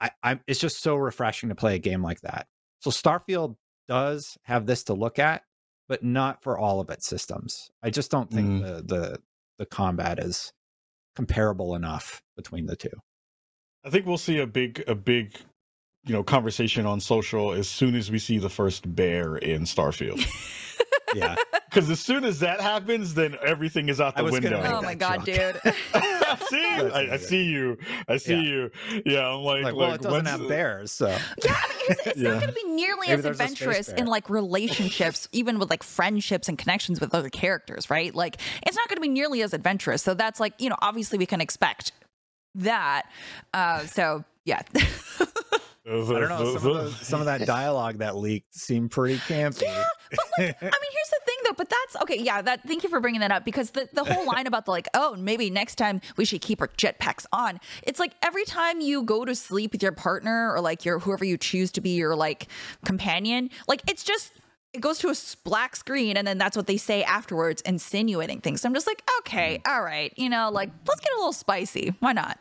S5: I, I, it's just so refreshing to play a game like that. So Starfield does have this to look at, but not for all of its systems. I just don't think mm. the, the the combat is comparable enough between the two.
S3: I think we'll see a big a big you know conversation on social as soon as we see the first bear in Starfield. yeah. Because as soon as that happens, then everything is out the window.
S4: Oh my god, dude!
S3: see, I, I, see you. I see yeah. you. Yeah, I'm like,
S5: like, well, it doesn't have bears, so
S4: yeah. It's, it's yeah. not going to be nearly Maybe as adventurous in like relationships, even with like friendships and connections with other characters, right? Like, it's not going to be nearly as adventurous. So that's like, you know, obviously we can expect that. Uh, so yeah.
S5: I don't know. Some of, the, some of that dialogue that leaked seemed pretty campy.
S4: Yeah, but like, I mean, here's the thing, though. But that's okay. Yeah, that. Thank you for bringing that up because the the whole line about the like, oh, maybe next time we should keep our jetpacks on. It's like every time you go to sleep with your partner or like your whoever you choose to be your like companion, like it's just it goes to a black screen and then that's what they say afterwards insinuating things so i'm just like okay mm. all right you know like let's get a little spicy why not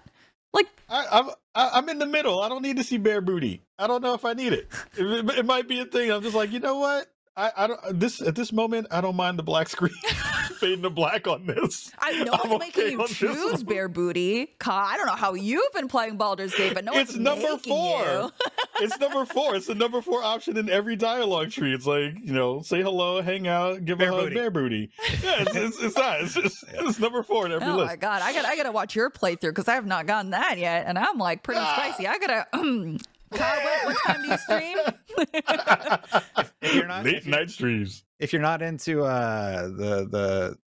S4: like
S3: I, I'm I'm in the middle. I don't need to see bare booty. I don't know if I need it. It, it might be a thing. I'm just like, you know what? I, I don't this at this moment. I don't mind the black screen fading to black on this.
S4: I know
S3: I'm
S4: it's making
S3: okay
S4: you
S3: on
S4: choose
S3: one.
S4: bare booty. Ka, I don't know how you've been playing Baldur's Gate, but no
S3: it's
S4: one's
S3: number
S4: making
S3: four.
S4: you.
S3: it's number four. It's the number four option in every dialogue tree. It's like you know, say hello, hang out, give
S5: Bear
S3: a hug,
S5: booty.
S3: bear booty. Yeah, it's, it's, it's that. It's, just, it's number four in every
S4: Oh
S3: list.
S4: my god, I got I gotta watch your playthrough because I have not gotten that yet, and I'm like pretty
S3: Ah.
S4: spicy. I gotta. Um, Kyle, what, what time do you stream?
S5: If you're not
S3: Late
S5: if you're,
S3: night streams.
S5: if you're not into uh the the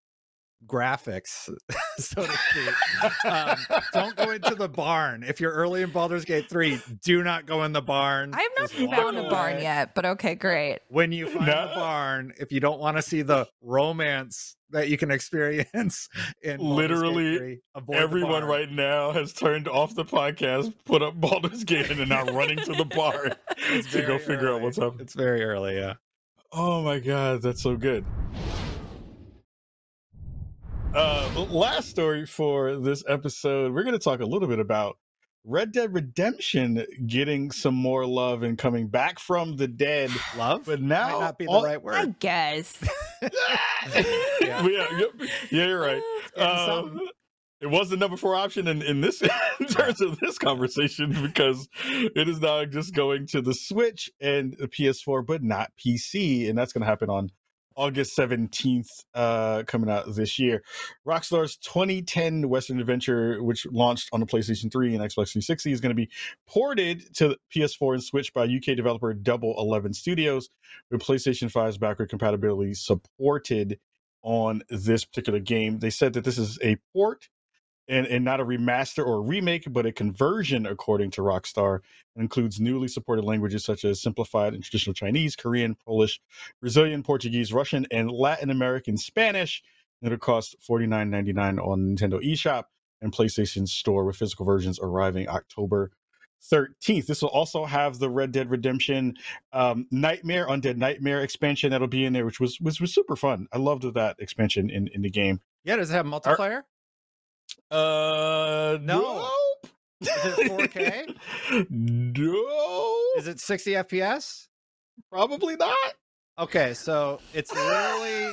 S5: graphics, so to speak, um, don't go into the barn. If you're early in Baldur's Gate 3, do not go in the barn.
S4: I have not
S5: Just
S4: found a barn yet, but okay, great.
S5: When you find
S3: No.
S5: the barn, if you don't want to see the romance that you can experience in Baldur's Gate
S3: Literally
S5: 3, avoid
S3: Everyone right now has turned off the podcast, put up Baldur's Gate, and are now running to the
S5: barn
S3: to go
S5: very
S3: figure out what's up.
S5: It's very early, yeah.
S3: Oh my god, that's so good. Uh, last story for this episode, we're going to talk a little bit about Red Dead Redemption getting some more love and coming back from the dead.
S5: Love,
S3: But now
S5: might not be the
S3: all-
S5: right word.
S4: I guess.
S3: yeah. yeah, yep. yeah, you're right. Um, it was the number four option in, in this in terms of this conversation because it is now just going to the Switch and the PS4, but not PC, and that's going to happen on August 17th, uh, coming out this year. Rockstar's 2010 Western Adventure, which launched on the PlayStation 3 and Xbox 360, is going to be ported to PS4 and Switch by UK developer Double Eleven Studios, with PlayStation 5's backward compatibility supported on this particular game. They said that this is a port and, and not a remaster or a remake, but a conversion, according to Rockstar. It includes newly supported languages such as simplified and traditional Chinese, Korean, Polish, Brazilian, Portuguese, Russian, and Latin American Spanish. It'll cost $49.99 on Nintendo eShop and PlayStation Store, with physical versions arriving October 13th. This will also have the Red Dead Redemption um, Nightmare, Undead Nightmare expansion that'll be in there, which was was, was super fun. I loved that expansion in, in the game.
S5: Yeah, does it have multiplayer?
S3: Uh,
S5: No.
S3: nope.
S5: Is it 4K?
S3: no,
S5: Is it 60 FPS?
S3: probably not.
S5: Okay, so it's literally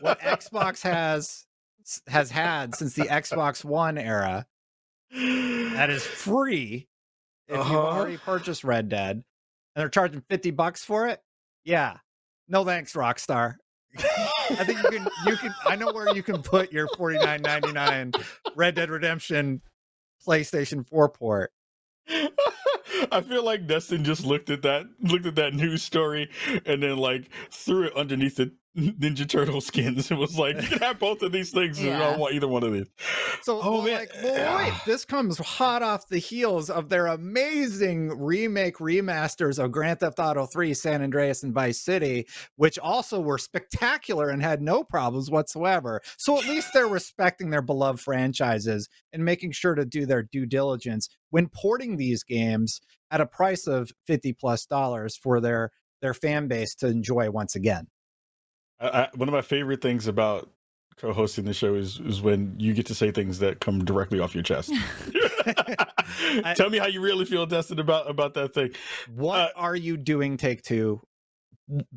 S5: what Xbox has has had since the Xbox One era. That is free if you've
S3: Uh-huh.
S5: already purchased Red Dead, and they're charging 50 bucks for it. Yeah, no thanks, Rockstar. I think you can you can I know where you can put your 49.99 Red Dead Redemption PlayStation 4 port.
S3: I feel like Destin just looked at that looked at that news story and then like threw it underneath the Ninja Turtle skins It was like, "You can have both of these things. and I don't want either one of these."
S5: So,
S3: Oh,
S5: well,
S3: man.
S5: like, well, wait, this comes hot off the heels of their amazing remake remasters of Grand Theft Auto 3, San Andreas, and Vice City, which also were spectacular and had no problems whatsoever. So, at least they're respecting their beloved franchises and making sure to do their due diligence when porting these games at a price of 50 plus dollars for their their fan base to enjoy once again.
S3: I, I, one of my favorite things about co-hosting the show is is when you get to say things that come directly off your chest. Tell me how you really feel, Destin, about about that thing.
S5: What
S3: Uh,
S5: are you doing, Take Two?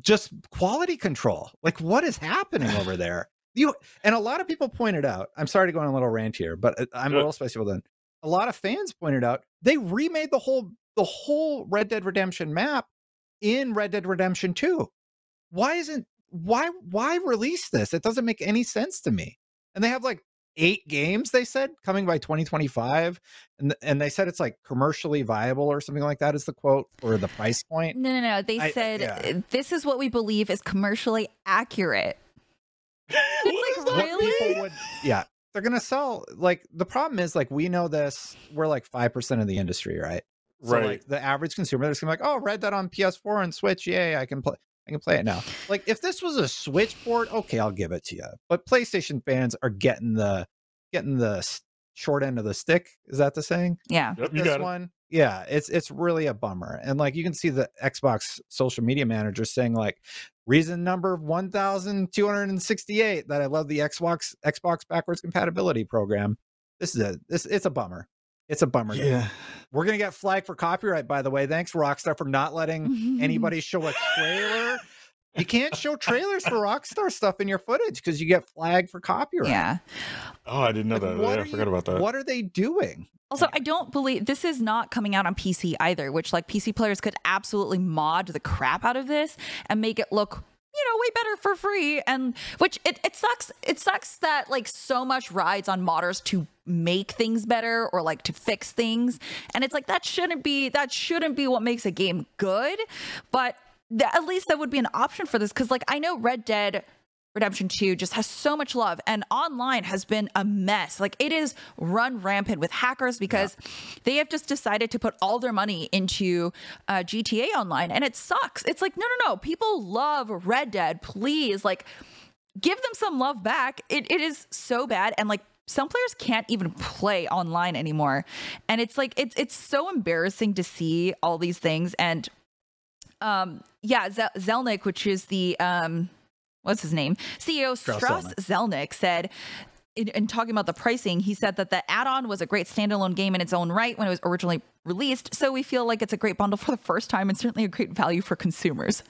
S5: Just quality control. Like, what is happening over there? You and a lot of people pointed out. I'm sorry to go on a little rant here, but uh, I'm a
S3: Yeah.
S5: little. Well, then, a lot of fans pointed out they remade the whole the whole Red Dead Redemption map in Red Dead Redemption 2. Why isn't why why release this? It doesn't make any sense to me. And they have like eight games they said coming by 2025 and and they said it's like commercially viable or something like that is the quote or the price point.
S4: No, no, no. They
S5: I-
S4: said
S5: yeah.
S4: uh, this is what we believe is commercially accurate.
S3: What is that?
S5: What
S4: Really?
S5: would yeah, they're going to sell like the problem is like we know this we're like 5% of the industry, right? So
S3: Right.
S5: like the average consumer they're gonna be like, "Oh, Red Dead on PS4 and Switch. Yay, I can play I can play it now." Like if this was a Switch port, okay, I'll give it to you. But PlayStation fans are getting the getting the short end of the stick. Is that the saying?
S4: Yeah.
S3: Yep, you
S5: this
S3: got it.
S5: one yeah it's it's really a bummer and like you can see the xbox social media manager saying like reason number 1268 that i love the xbox xbox backwards compatibility program this is a this it's a bummer it's a bummer
S3: Yeah.
S5: we're gonna get flagged for copyright by the way thanks rockstar for not letting anybody show a trailer You can't show trailers for Rockstar stuff in your footage because you get flagged for copyright.
S4: Yeah.
S3: Oh, I didn't know that. Yeah, I forgot
S5: you-
S3: about that.
S5: What are they doing?
S4: Also, I don't believe this is not coming out on PC either, which like PC players could absolutely mod the crap out of this and make it look you know way better for free. And which it, it sucks it sucks that like so much rides on modders to make things better or like to fix things. And it's like that shouldn't be that shouldn't be what makes a game good. But th- at least that would be an option for this. Because like i know red dead Redemption 2 just has so much love and online has been a mess. Like it is run rampant with hackers because they have just decided to put all their money into uh, GTA online and it sucks. It's like, no, no, no. People love Red Dead. Please, like, give them some love back. It, it is so bad. And like, some players can't even play online anymore. And it's like, it's, it's so embarrassing to see all these things. And um, yeah, Zel- Zelnick, which is the, um, what's his name? CEO
S5: Strauss
S4: Strauss Zelnick said, in, in talking about the pricing, he said that the add-on was a great standalone game in its own right when it was originally released. So we feel like it's a great bundle for the first time and certainly a great value for consumers.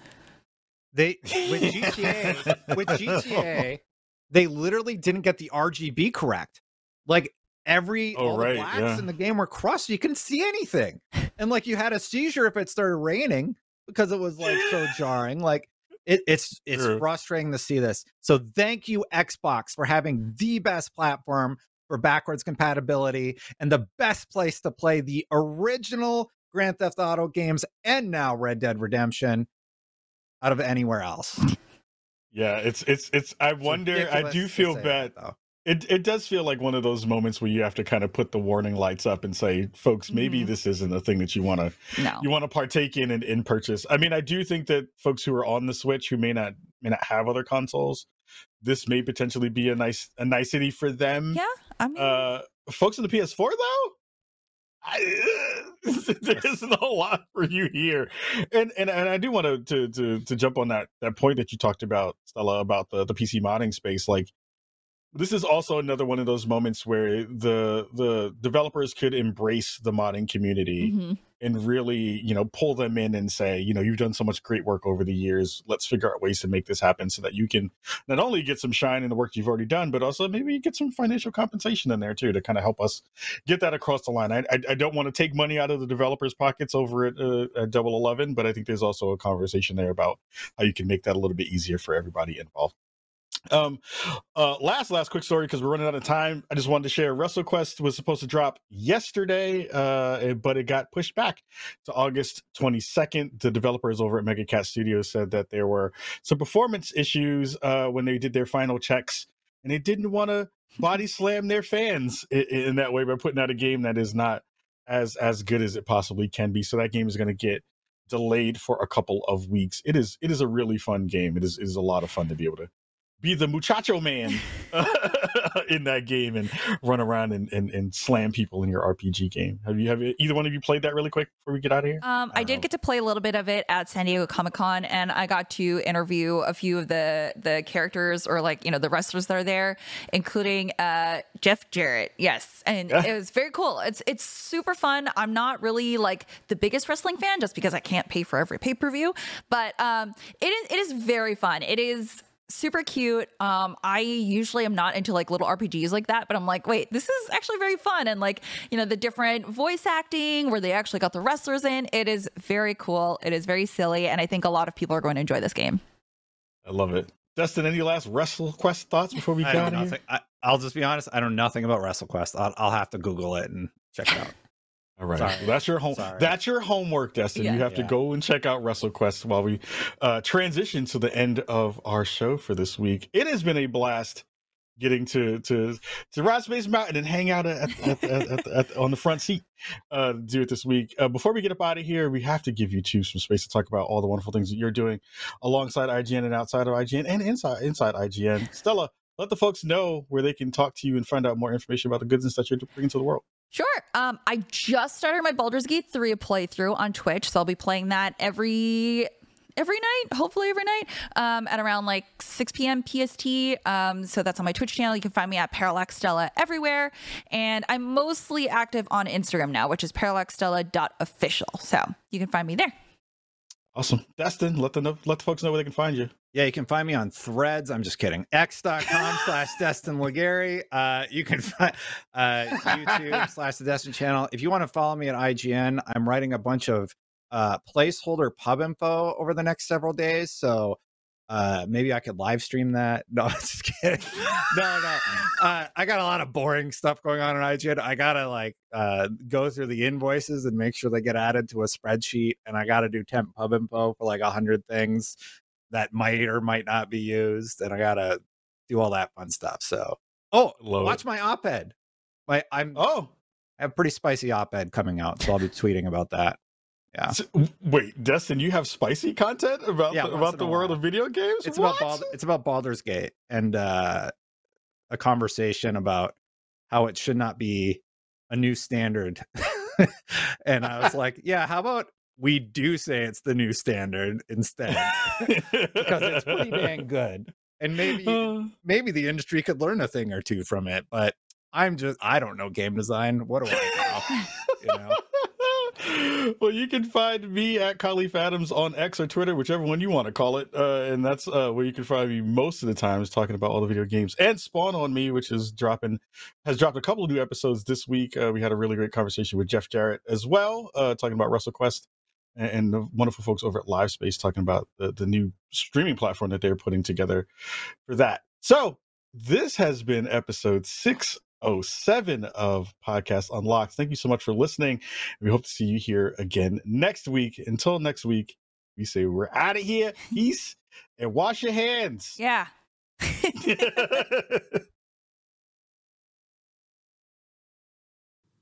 S5: They with GTA with GTA, they literally didn't get the RGB correct. Like every
S3: Oh,
S5: all
S3: right,
S5: the blacks
S3: yeah.
S5: in the game were crushed. You couldn't see anything, and like you had a seizure if it started raining because it was like so jarring. Like it, it's it's
S3: True.
S5: frustrating to see this. So thank you Xbox for having the best platform for backwards compatibility and the best place to play the original Grand Theft Auto games and now Red Dead Redemption out of anywhere else.
S3: Yeah, it's it's it's. I
S5: It's
S3: wonder. I do feel bad.
S5: that, though.
S3: It it does feel like one of those moments where you have to kind of put the warning lights up and say, folks, maybe
S4: Mhm.
S3: this isn't a thing that you want to
S4: No.
S3: you want to partake in and, and purchase. I mean, I do think that folks who are on the Switch who may not may not have other consoles, this may potentially be a nice a nicety for them.
S4: Yeah, I mean,
S3: Uh, folks on the PS4 though, I, there isn't a lot for you here, and and, and I do want to, to to to jump on that that point that you talked about, Stella, about the the PC modding space. Like, this is also another one of those moments where the the developers could embrace the modding community
S4: mhm.
S3: and really you know pull them in and say you know you've done so much great work over the years. Let's figure out ways to make this happen so that you can not only get some shine in the work you've already done but also maybe get some financial compensation in there too to kind of help us get that across the line. I, I, I don't want to take money out of the developers pockets over at, uh, at double 11 but i think there's also a conversation there about how you can make that a little bit easier for everybody involved um uh last last quick story because we're running out of time. I just wanted to share wrestlequest was supposed to drop yesterday uh but it got pushed back to august 22nd the developers over at mega cat studios said that there were some performance issues uh when they did their final checks and they didn't want to body slam their fans in, in that way by putting out a game that is not as as good as it possibly can be. So that game is going to get delayed for a couple of weeks. It is it is a really fun game. It is it is a lot of fun to be able to be the muchacho man in that game and run around and, and, and slam people in your RPG game. Have you have you- either one of you played that really quick before we get out of here?
S4: Um, I
S5: I
S4: did
S5: don't-
S4: get to play a little bit of it at San Diego Comic Con, and I got to interview a few of the the characters or like you know the wrestlers that are there, including uh, Jeff Jarrett. Yes, and
S3: Yeah.
S4: it was very cool. It's it's super fun. I'm not really like the biggest wrestling fan just because I can't pay for every pay per view, but um, it is it is very fun. It is super cute. Um, I usually am not into like little RPGs like that, but I'm like, wait, this is actually very fun. And like, you know, the different voice acting where they actually got the wrestlers in, it is very cool. It is very silly. And I think a lot of people are going to enjoy this game.
S3: I love it. Destin, any last WrestleQuest thoughts before we
S5: I
S3: get
S5: know
S3: out of here?
S5: nothing. I, I'll just be honest. I know nothing about WrestleQuest. I'll, I'll have to Google it and check it out.
S3: All right,
S5: Sorry.
S3: Well, that's your home.
S5: Sorry.
S3: That's your homework, Destin.
S4: Yeah.
S3: You have to go and check out WrestleQuest while we uh, transition to the end of our show for this week. It has been a blast getting to to to ride Space Mountain and hang out at, at, at, at, at- on the front seat. Uh, do it this week. Uh, before we get up out of here, we have to give you two some space to talk about all the wonderful things that you're doing alongside IGN and outside of IGN and inside inside IGN. Stella, let the folks know where they can talk to you and find out more information about the goodness that you're bringing to the world.
S4: Sure. Um, I just started my Baldur's Gate 3 playthrough on Twitch, so I'll be playing that every every night, hopefully every night, um, at around like 6 p.m. PST. Um, so that's on my Twitch channel. You can find me at Parallax Stella everywhere. And I'm mostly active on Instagram now, which is parallaxstella.official. So you can find me there.
S3: Awesome. Destin, let the let the folks know where they can find you.
S5: Yeah, you can find me on threads. I'm just kidding. X.com slash Destin Legarie. Uh, you can find uh, YouTube slash the Destin channel. If you want to follow me at IGN, I'm writing a bunch of uh, placeholder pub info over the next several days. So uh, maybe I could live stream that. No, I'm just kidding. no, no. Uh, I got a lot of boring stuff going on in IGN. I gotta like uh, go through the invoices and make sure they get added to a spreadsheet, and I gotta do temp pub info for like a hundred things that might or might not be used, and I gotta do all that fun stuff. So, oh, watch my op-ed. My I'm
S3: Oh,
S5: I have a pretty spicy op-ed coming out, so I'll be tweeting about that. Yeah.
S3: so- wait, Destin, you have spicy content about
S5: Yeah,
S3: the, about the world
S5: while.
S3: of video games?
S5: it's
S3: What?
S5: about Bald- it's about Baldur's Gate and uh, a conversation about how it should not be a new standard. and I was like, yeah, how about we do say it's the new standard instead because it's pretty dang good. And maybe
S3: Uh,
S5: maybe the industry could learn a thing or two from it, but I'm just I don't know game design. What do I know? you know?
S3: well, you can find me at Kahlief Adams on X or Twitter, whichever one you want to call it. Uh, and that's uh, where you can find me most of the time is talking about all the video games. And Spawn on Me, which is dropping, has dropped a couple of new episodes this week. Uh, we had a really great conversation with Jeff Jarrett as well, uh, talking about Russell and, and the wonderful folks over at Live Space talking about the, the new streaming platform that they're putting together for that. So this has been episode 607 of Podcast Unlocked. Thank you so much for listening. We hope to see you here again next week. Until next week, we say we're out of here. Peace and wash your hands.
S4: Yeah.